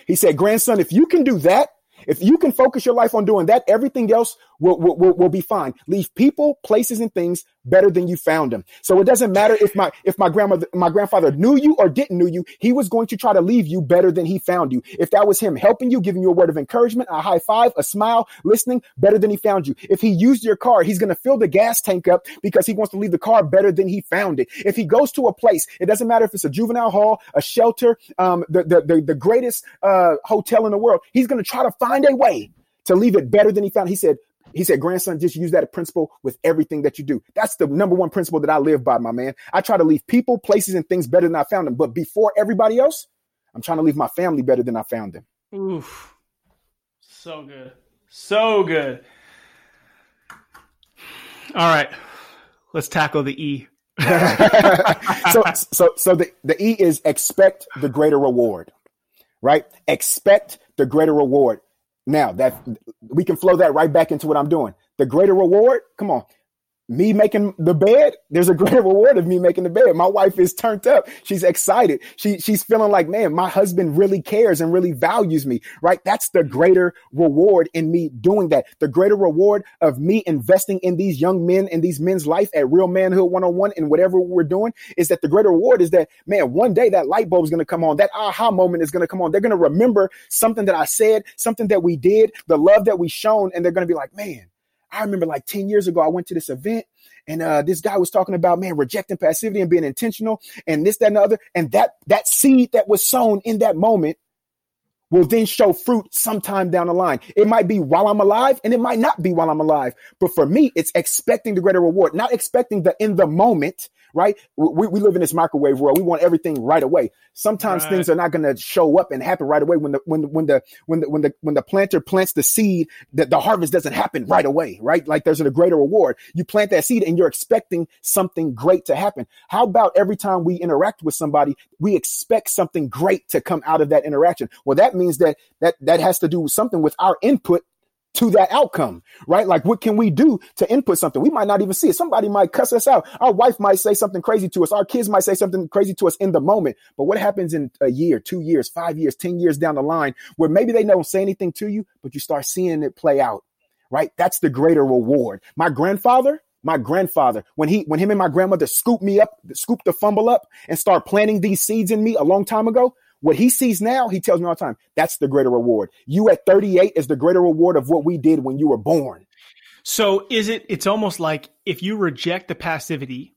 He said, grandson, if you can do that, if you can focus your life on doing that, everything else will, will, will, be fine. Leave people, places, and things better than you found him. So it doesn't matter if my if my grandmother my grandfather knew you or didn't know you, he was going to try to leave you better than he found you. If that was him helping you, giving you a word of encouragement, a high five, a smile, listening, better than he found you. If he used your car, he's going to fill the gas tank up because he wants to leave the car better than he found it. If he goes to a place, it doesn't matter if it's a juvenile hall, a shelter, um, the, the, the, the greatest uh, hotel in the world, he's going to try to find a way to leave it better than he found. He said, He said, grandson, just use that principle with everything that you do. That's the number one principle that I live by, my man. I try to leave people, places, and things better than I found them. But before everybody else, I'm trying to leave my family better than I found them. Oof. So good. So good. All right. Let's tackle the E. so so so the, the E is expect the greater reward. Right? Expect the greater reward. Now that we can flow that right back into what I'm doing. The greater reward, come on me making the bed, there's a greater reward of me making the bed. My wife is turned up. She's excited. She she's feeling like, man, my husband really cares and really values me, right? That's the greater reward in me doing that. The greater reward of me investing in these young men and these men's life at Real Manhood 101 and whatever we're doing is that the greater reward is that, man, one day that light bulb is going to come on. That aha moment is going to come on. They're going to remember something that I said, something that we did, the love that we shown, and they're going to be like, man, I remember like 10 years ago, I went to this event and uh, this guy was talking about, man, rejecting passivity and being intentional and this, that, and the other. And that, that seed that was sown in that moment will then show fruit sometime down the line. It might be while I'm alive and it might not be while I'm alive. But for me, it's expecting the greater reward, not expecting the in the moment right? We, we live in this microwave world. We want everything right away. Sometimes right. things are not going to show up and happen right away. When the when the, when the when the when the when the planter plants the seed, that the harvest doesn't happen right away, right? Like there's a greater reward. You plant that seed and you're expecting something great to happen. How about every time we interact with somebody, we expect something great to come out of that interaction? Well, that means that that that has to do something with our input to that outcome, right? Like, what can we do to input something? We might not even see it. Somebody might cuss us out. Our wife might say something crazy to us. Our kids might say something crazy to us in the moment. But what happens in a year, two years, five years, 10 years down the line where maybe they don't say anything to you, but you start seeing it play out, right? That's the greater reward. My grandfather, my grandfather, when he, when him and my grandmother scooped me up, scooped the fumble up and start planting these seeds in me a long time ago, what he sees now, he tells me all the time, that's the greater reward. You at 38 is the greater reward of what we did when you were born. So is it, it's almost like if you reject the passivity,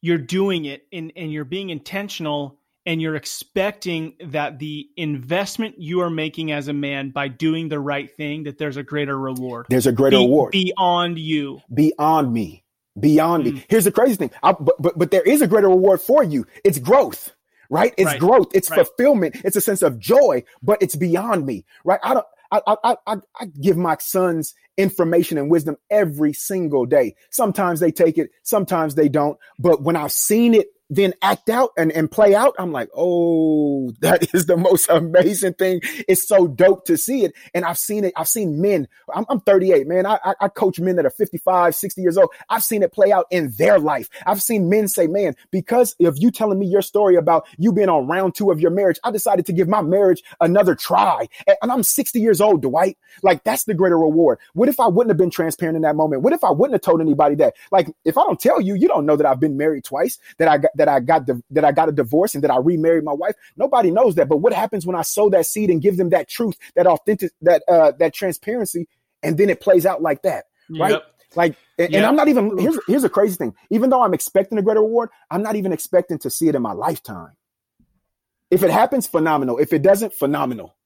you're doing it and, and you're being intentional and you're expecting that the investment you are making as a man by doing the right thing, that there's a greater reward. There's a greater Be, reward. Beyond you. Beyond me. Beyond mm. me. Here's the crazy thing. I, but, but, but there is a greater reward for you. It's growth right? It's right. growth, it's right. fulfillment, it's a sense of joy, but it's beyond me, right? I don't. I, I, I, I give my sons information and wisdom every single day. Sometimes they take it, sometimes they don't. But when I've seen it then act out and, and play out, I'm like, oh, that is the most amazing thing. It's so dope to see it. And I've seen it. I've seen men. I'm, I'm 38, man. I, I coach men that are 55, 60 years old. I've seen it play out in their life. I've seen men say, man, because of you telling me your story about you being on round two of your marriage, I decided to give my marriage another try. And I'm 60 years old, Dwight. Like that's the greater reward. What if I wouldn't have been transparent in that moment? What if I wouldn't have told anybody that? Like, if I don't tell you, you don't know that I've been married twice, that I got, that I got that I got a divorce and that I remarried my wife. Nobody knows that. But what happens when I sow that seed and give them that truth, that authentic, that uh, that transparency, and then it plays out like that, right? Yep. Like, and, yep. and, I'm not even here's here's a crazy thing. Even though I'm expecting a greater reward, I'm not even expecting to see it in my lifetime. If it happens, phenomenal. If it doesn't, phenomenal.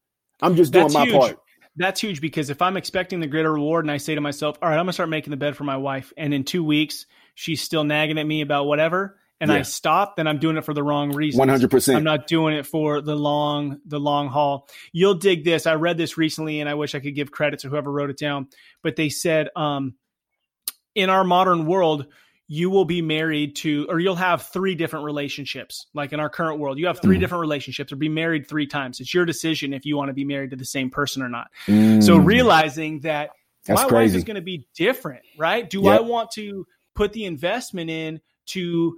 I'm just doing That's my huge. part that's huge because if I'm expecting the greater reward and I say to myself, all right, I'm gonna start making the bed for my wife, and in two weeks she's still nagging at me about whatever, and yeah. I stop, then I'm doing it for the wrong reason. One hundred percent. I'm not doing it for the long the long haul. You'll dig this. I read this recently, and I wish I could give credit to whoever wrote it down. But they said, um, in our modern world, you will be married to, or you'll have three different relationships. Like in our current world, you have 3 mm. different relationships, or be married three times. It's your decision if you want to be married to the same person or not. Mm. So realizing that That's my crazy. wife is going to be different, right? Do yep. I want to put the investment in to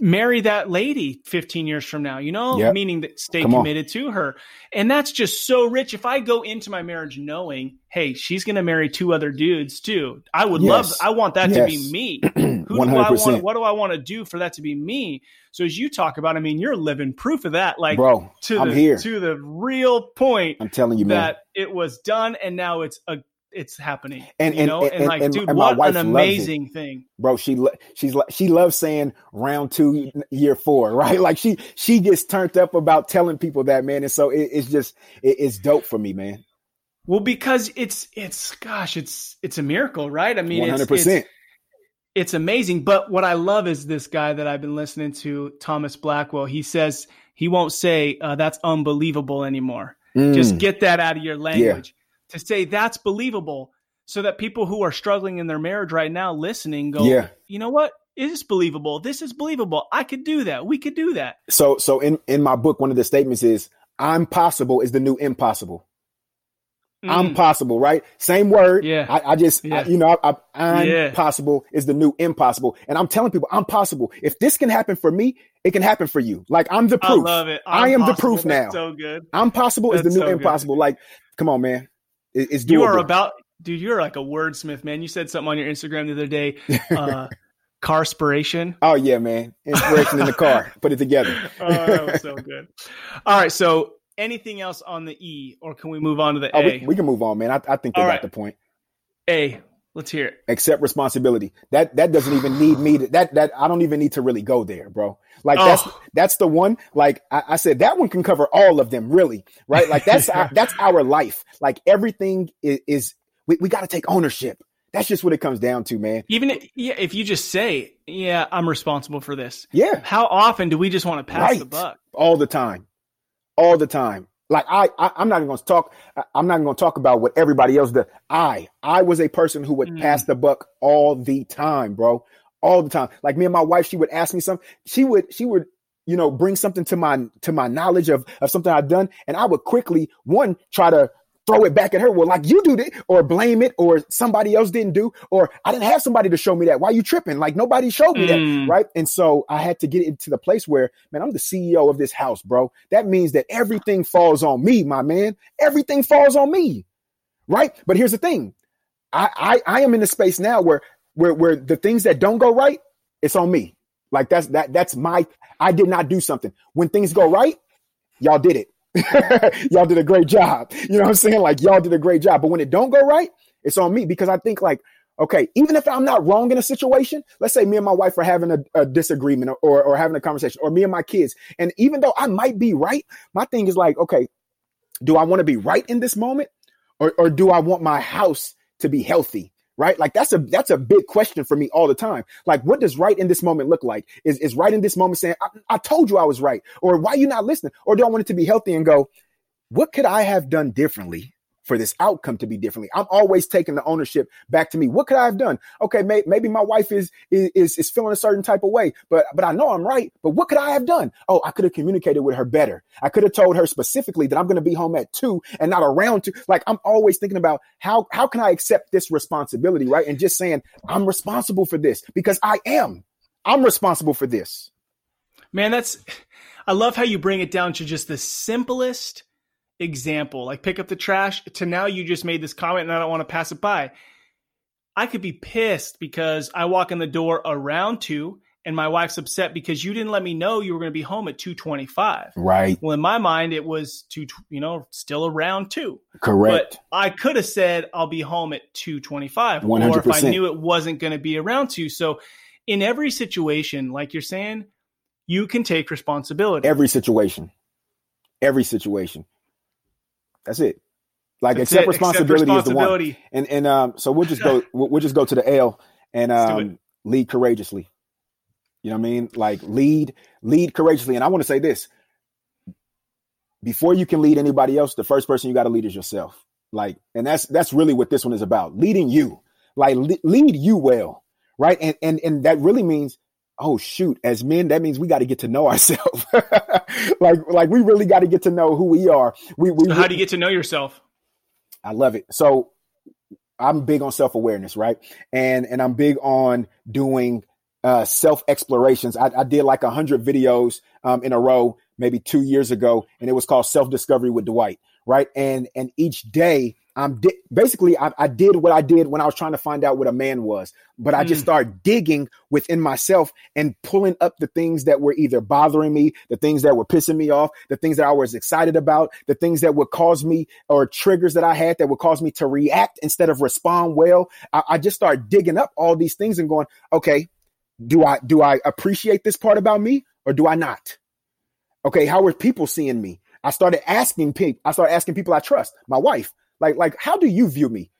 marry that lady 15 years from now, you know, yep. meaning that stay Come committed on. to her. And that's just so rich. If I go into my marriage knowing, hey, she's going to marry two other dudes too, I would yes. love, I want that yes. to be me. Who 100%. do I want? What do I want to do for that to be me? So as you talk about, I mean, you're living proof of that, like, bro, to I'm the, here. to the real point. I'm telling you, man. that it was done and now it's a it's happening. And you know, and, and, and like, and, dude, what an amazing thing, bro. She she's she loves saying round two, year four, right? Like she she gets turned up about telling people that, man. And so it, it's just it, it's dope for me, man. Well, because it's it's gosh, it's it's a miracle, right? I mean, One hundred percent. it's amazing. But what I love is this guy that I've been listening to, Thomas Blackwell. He says he won't say uh, that's unbelievable anymore. Just Mm. get that out of your language. To say that's believable, so that people who are struggling in their marriage right now listening go, Yeah. you know what? It is believable. This is believable. I could do that. We could do that. So so in in my book, one of the statements is, "I'm possible" is the new impossible. I'm Mm. possible, right? Same word. Yeah. I, I just, I- you know, I, I, am Yeah. possible is the new impossible. And I'm telling people, I'm possible. If this can happen for me, it can happen for you. Like I'm the I proof. love it. I I'm am the proof That's now. So good. I'm possible is the new so good. impossible. Like, come on, man. It- it's doable. You are about, dude. You're like a wordsmith, man. You said something on your Instagram the other day. Uh, carspiration. oh yeah, man. Inspiration in the car. Put it together. Oh, that was so good. All right. So, anything else on the E, or can we move on to the Oh, A? we, we can move on, man. I, I think they All got right. the point. A. Let's hear it. accept responsibility. That that doesn't even need me to that that I don't even need to really go there, bro. Like that's Oh. that's the one. Like I, I said, that one can cover all of them, really, right? Like that's our, that's our life. Like everything is, is we, we got to take ownership. That's just what it comes down to, man. Even if, yeah, if you just say, "Yeah, I'm responsible for this." Yeah, How often do we just want to pass the buck? all the time, all the time. Like I, I I'm not even going to talk. I'm not even going to talk about what everybody else does. I, I was a person who would Mm. pass the buck all the time, bro, all the time. Like me and my wife, she would ask me something. She would, she would, you know, bring something to my to my knowledge of of something I've done, and I would quickly one try to throw it back at her. Well, like you do it, or blame it, or somebody else didn't do, or I didn't have somebody to show me that. Why you tripping? Like nobody showed me that Mm. right? And so I had to get into the place where, man, I'm the CEO of this house, bro. That means that everything falls on me, my man. Everything falls on me, right? But here's the thing, I I, I am in a space now where where where the things that don't go right, it's on me. Like that's that that's my. I did not do something. When things go right, y'all did it. y'all did a great job. You know what I'm saying? Like y'all did a great job. But when it don't go right, it's on me because I think like okay, even if I'm not wrong in a situation, let's say me and my wife are having a, a disagreement or, or having a conversation, or me and my kids, and even though I might be right, my thing is like, okay, do I want to be right in this moment, or or do I want my house to be healthy? Right, like that's a that's a big question for me all the time. Like, what does right in this moment look like? Is is right in this moment saying, I, "I told you I was right," or "Why you not listening?" Or do I want it to be healthy and go, "What could I have done differently for this outcome to be differently. I'm always taking the ownership back to me. What could I have done? Okay, may, maybe my wife is, is is feeling a certain type of way, but but I know I'm right. But what could I have done? Oh, I could have communicated with her better. I could have told her specifically that I'm going to be home at two and not around two. Like I'm always thinking about how how can I accept this responsibility, right? And just saying I'm responsible for this because I am. I'm responsible for this. Man, that's I love how you bring it down to just the simplest example. Like pick up the trash to now you just made this comment and I don't want to pass it by. I could be pissed because I walk in the door around 2 and my wife's upset because you didn't let me know you were going to be home at 225. Right. Well, in my mind it was two, you know, still around 2. Correct. But I could have said I'll be home at 225 or if I knew it wasn't going to be around 2. So in every situation, like you're saying, you can take responsibility. Every situation. Every situation. That's it. Like That's accept it. responsibility, is the one. And and um, so we'll just go. We'll, we'll just go to the L and um, lead courageously. You know what I mean? Like lead, lead courageously. And I want to say this: before you can lead anybody else, the first person you got to lead is yourself. Like, and that's that's really what this one is about: leading you. Like, le- lead you well, right? And and and that really means, oh shoot, as men, that means we got to get to know ourselves. like like we really got to get to know who we are. We we So how do you get to know yourself? I love it. So I'm big on self awareness, right? And and I'm big on doing uh, self explorations. I, I did like a hundred videos um, in a row, maybe two years ago, and it was called Self Discovery with Dwight, right? And and each day I'm di- basically I, I did what I did when I was trying to find out what a man was, but I just Mm. started digging within myself and pulling up the things that were either bothering me, the things that were pissing me off, the things that I was excited about, the things that would cause me or triggers that I had that would cause me to react instead of respond well. I, I just started digging up all these things and going, okay, do I do I appreciate this part about me or do I not? Okay, how are people seeing me? I started asking people. I started asking people I trust, my wife. Like, like, how do you view me?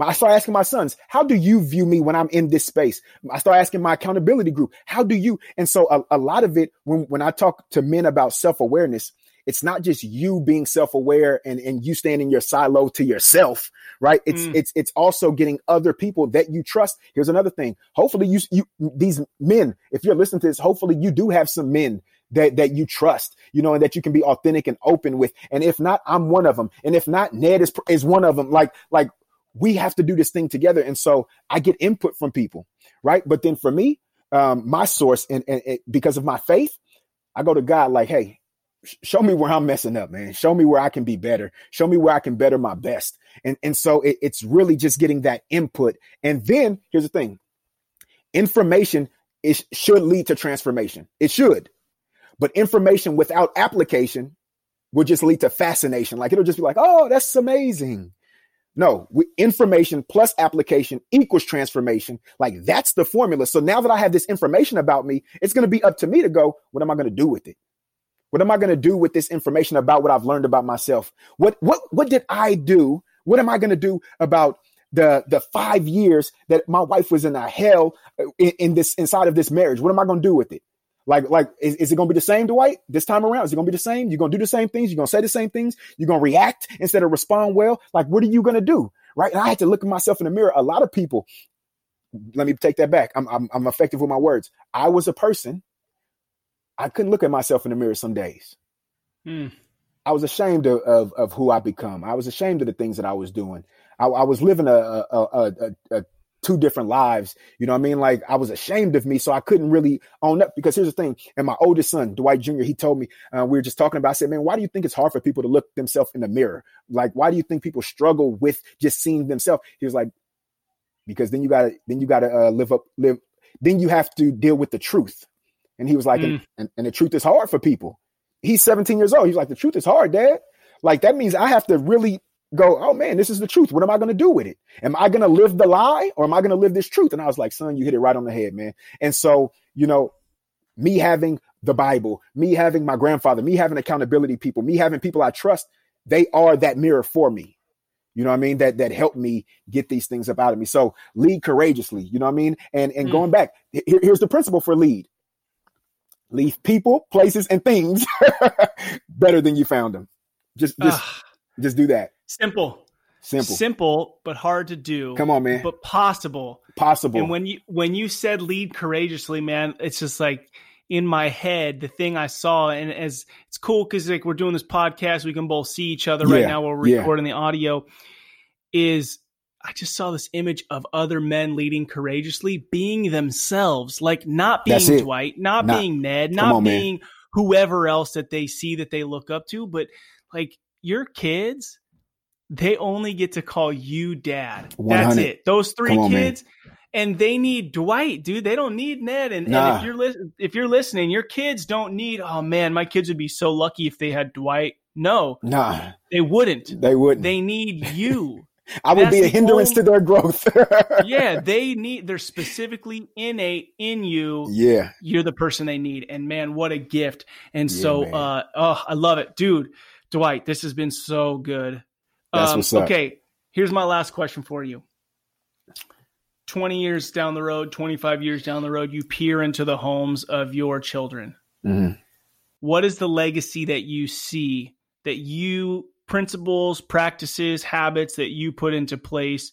I start asking my sons, how do you view me when I'm in this space? I start asking my accountability group, how do you? And so a, a lot of it, when, when I talk to men about self awareness, it's not just you being self-aware and, and you standing your silo to yourself, right? It's mm. it's it's also getting other people that you trust. Here's another thing. Hopefully you you these men, if you're listening to this, hopefully you do have some men that that you trust, you know, and that you can be authentic and open with. And if not, I'm one of them. And if not, Ned is is one of them. Like like we have to do this thing together. And so I get input from people, right? But then for me, um, my source and, and, and because of my faith, I go to God like, hey, show me where I'm messing up, man. Show me where I can be better. Show me where I can better my best. And and so it, it's really just getting that input. And then here's the thing: information is should lead to transformation. It should, but information without application will just lead to fascination. Like it'll just be like, oh, that's amazing. No, we, information plus application equals transformation. Like that's the formula. So now that I have this information about me, it's going to be up to me to go, what am I going to do with it? What am I going to do with this information about what I've learned about myself? What what what did I do? What am I going to do about the the five years that my wife was in a hell uh, in, in this inside of this marriage? What am I going to do with it? Like, like, is, is it going to be the same, Dwight, this time around? Is it going to be the same? You're going to do the same things? You're going to say the same things? You're going to react instead of respond well? Like, what are you going to do? Right. And I had to look at myself in the mirror. A lot of people, let me take that back. I'm, I'm, I'm effective with my words. I was a person I couldn't look at myself in the mirror some days. Hmm. I was ashamed of, of, of who I become. I was ashamed of the things that I was doing. I, I was living a, a, a, a, two different lives. You know what I mean? Like I was ashamed of me, so I couldn't really own up. Because here's the thing: and my oldest son, Dwight Jr., he told me uh, we were just talking about. I said, "Man, why do you think it's hard for people to look themselves in the mirror? Like, why do you think people struggle with just seeing themselves?" He was like, "Because then you got to then you got to uh, live up live. Then you have to deal with the truth." And he was like, mm. and, and, the truth is hard for people. He's 17 years old. He's like, the truth is hard, dad. Like that means I have to really go, oh man, this is the truth. What am I going to do with it? Am I going to live the lie or am I going to live this truth? And I was like, son, you hit it right on the head, man. And so, you know, me having the Bible, me having my grandfather, me having accountability people, me having people I trust, they are that mirror for me. You know what I mean? That that helped me get these things up out of me. So lead courageously. You know what I mean? And and mm. going back, here, here's the principle for lead leave people, places, and things better than you found them. Just just just do that. Simple. Simple. Simple, but hard to do. Come on, man. But possible. Possible. And when you when you said lead courageously, man, it's just like in my head the thing I saw, and as it's cool because like we're doing this podcast, we can both see each other yeah. right now while we're yeah. recording the audio. Is I just saw this image of other men leading courageously, being themselves, like not being Dwight, not, not, being Ned, not on, being man. whoever else that they see that they look up to, but like your kids, they only get to call you dad. That's it. Those three on, kids. Man. And they need Dwight, dude. They don't need Ned. And, nah. and if you're li- if you're listening, your kids don't need. Oh man, my kids would be so lucky if they had Dwight. No, nah, they wouldn't. They wouldn't. They need you. I would be a hindrance only, to their growth. yeah, they need they're specifically innate in you. Yeah. You're the person they need. And man, what a gift. And yeah, so man. uh oh, I love it. Dude, Dwight, this has been so good. That's um, what's up. Okay, here's my last question for you. 20 years down the road, 25 years down the road, you peer into the homes of your children. Mm-hmm. What is the legacy that you see that you principles, practices, habits that you put into place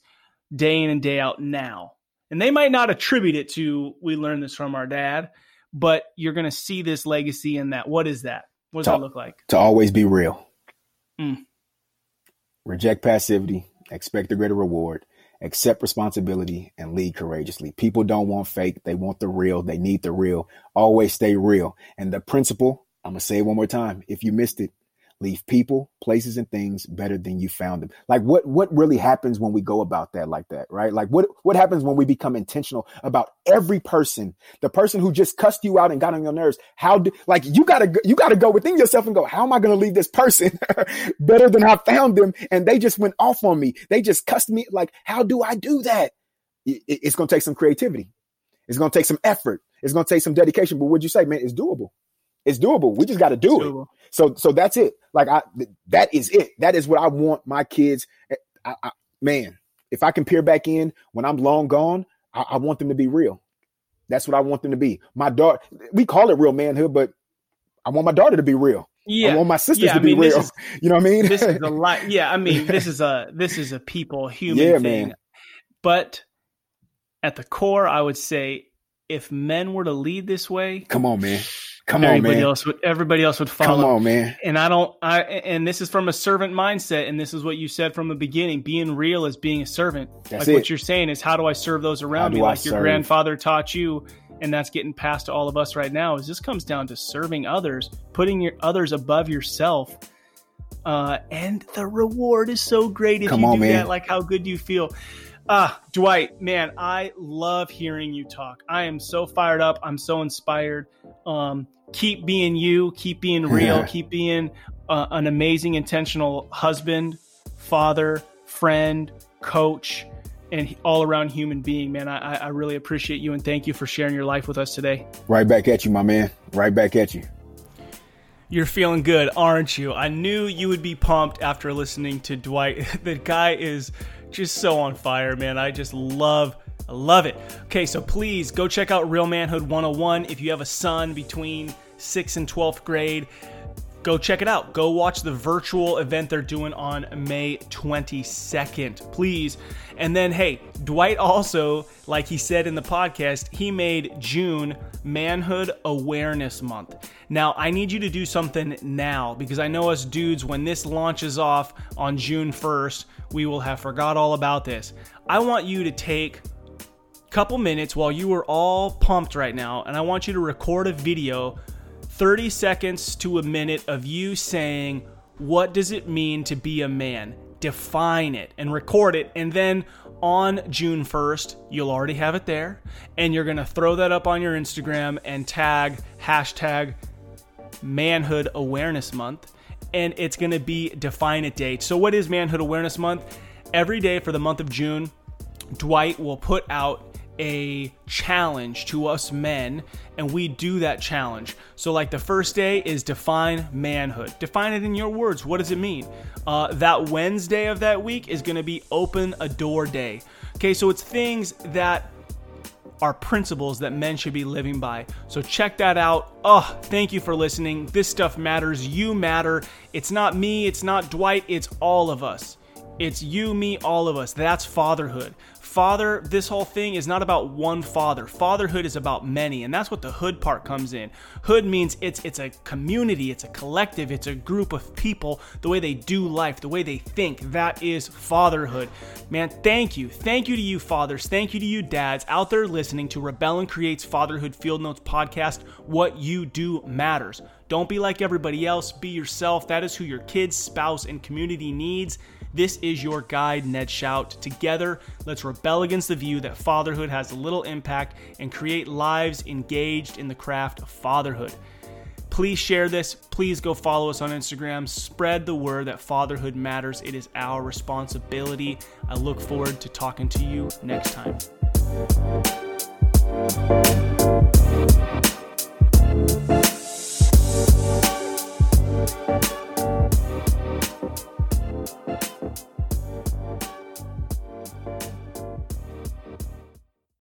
day in and day out now. And they might not attribute it to we learned this from our dad, but you're going to see this legacy in that. What is that? What does to, that look like? To always be real. Mm. Reject passivity, expect a greater reward, accept responsibility, and lead courageously. People don't want fake. They want the real. They need the real. Always stay real. And the principle, I'm going to say it one more time. If you missed it, leave people, places, and things better than you found them. Like what what really happens when we go about that like that, right? Like what what happens when we become intentional about every person, the person who just cussed you out and got on your nerves? How do like you gotta you gotta go within yourself and go, how am I gonna leave this person better than I found them? And they just went off on me. They just cussed me. Like how do I do that? It, it's gonna take some creativity. It's gonna take some effort. It's gonna take some dedication. But would you say, man, it's doable? It's doable. We just got to do it. So so that's it. Like I that is it. That is what I want my kids. Eh, I, I, man, if I can peer back in when I'm long gone, I, I want them to be real. That's what I want them to be. My daughter, we call it real manhood, but I want my daughter to be real. Yeah. I want my sisters yeah, to be mean, real. Is, you know what I mean? this is a lot. Yeah. I mean, this is a, this is a people human yeah, thing. Man. But at the core, I would say if men were to lead this way, come on, man. Come everybody on, man. Else would, everybody else would follow. Come on, man. And I don't. I and this is from a servant mindset, and this is what you said from the beginning. Being real is being a servant. That's like it. what you're saying is, how do I serve those around me? Like your grandfather taught you, and that's getting passed to all of us right now. Is this comes down to serving others, putting your others above yourself. Uh, and the reward is so great if Come you on, do man. that. Like, how good do you feel? Ah, Dwight, man, I love hearing you talk. I am so fired up. I'm so inspired. Um, keep being you, keep being real, yeah. keep being uh, an amazing, intentional husband, father, friend, coach, and all around human being, man. I, I really appreciate you and thank you for sharing your life with us today. Right back at you, my man. Right back at you. You're feeling good, aren't you? I knew you would be pumped after listening to Dwight. the guy is just so on fire, man. I just love I love it. Okay, so please go check out Real Manhood 101 if you have a son between 6th and 12th grade. Go check it out. Go watch the virtual event they're doing on May 22nd, please. And then, hey, Dwight also, like he said in the podcast, he made June Manhood Awareness Month. Now, I need you to do something now because I know us dudes, when this launches off on June 1st, we will have forgot all about this. I want you to take a couple minutes while you are all pumped right now, and I want you to record a video 30 seconds to a minute of you saying, What does it mean to be a man? Define it and record it. And then on June 1st, you'll already have it there. And you're going to throw that up on your Instagram and tag hashtag Manhood Awareness Month. And it's going to be Define It Day. So, what is Manhood Awareness Month? Every day for the month of June, Dwight will put out a challenge to us men and we do that challenge. So, like the first day is define manhood. Define it in your words. What does it mean? Uh, that Wednesday of that week is going to be open a door day. Okay, so it's things that are principles that men should be living by. So check that out. Oh, thank you for listening. This stuff matters. You matter. It's not me, it's not Dwight, it's all of us. It's you, me, all of us. That's fatherhood. Father, this whole thing is not about one father. Fatherhood is about many, and that's what the hood part comes in. Hood means it's it's a community, it's a collective, it's a group of people, the way they do life, the way they think. That is fatherhood. Man, thank you. Thank you to you fathers. Thank you to you dads out there listening to Rebel and Creates Fatherhood Field Notes podcast. What you do matters. Don't be like everybody else. Be yourself. That is who your kids, spouse, and community needs. This is your guide, Ned Shout. Together, let's rebel against the view that fatherhood has little impact and create lives engaged in the craft of fatherhood. Please share this. Please go follow us on Instagram. Spread the word that fatherhood matters. It is our responsibility. I look forward to talking to you next time.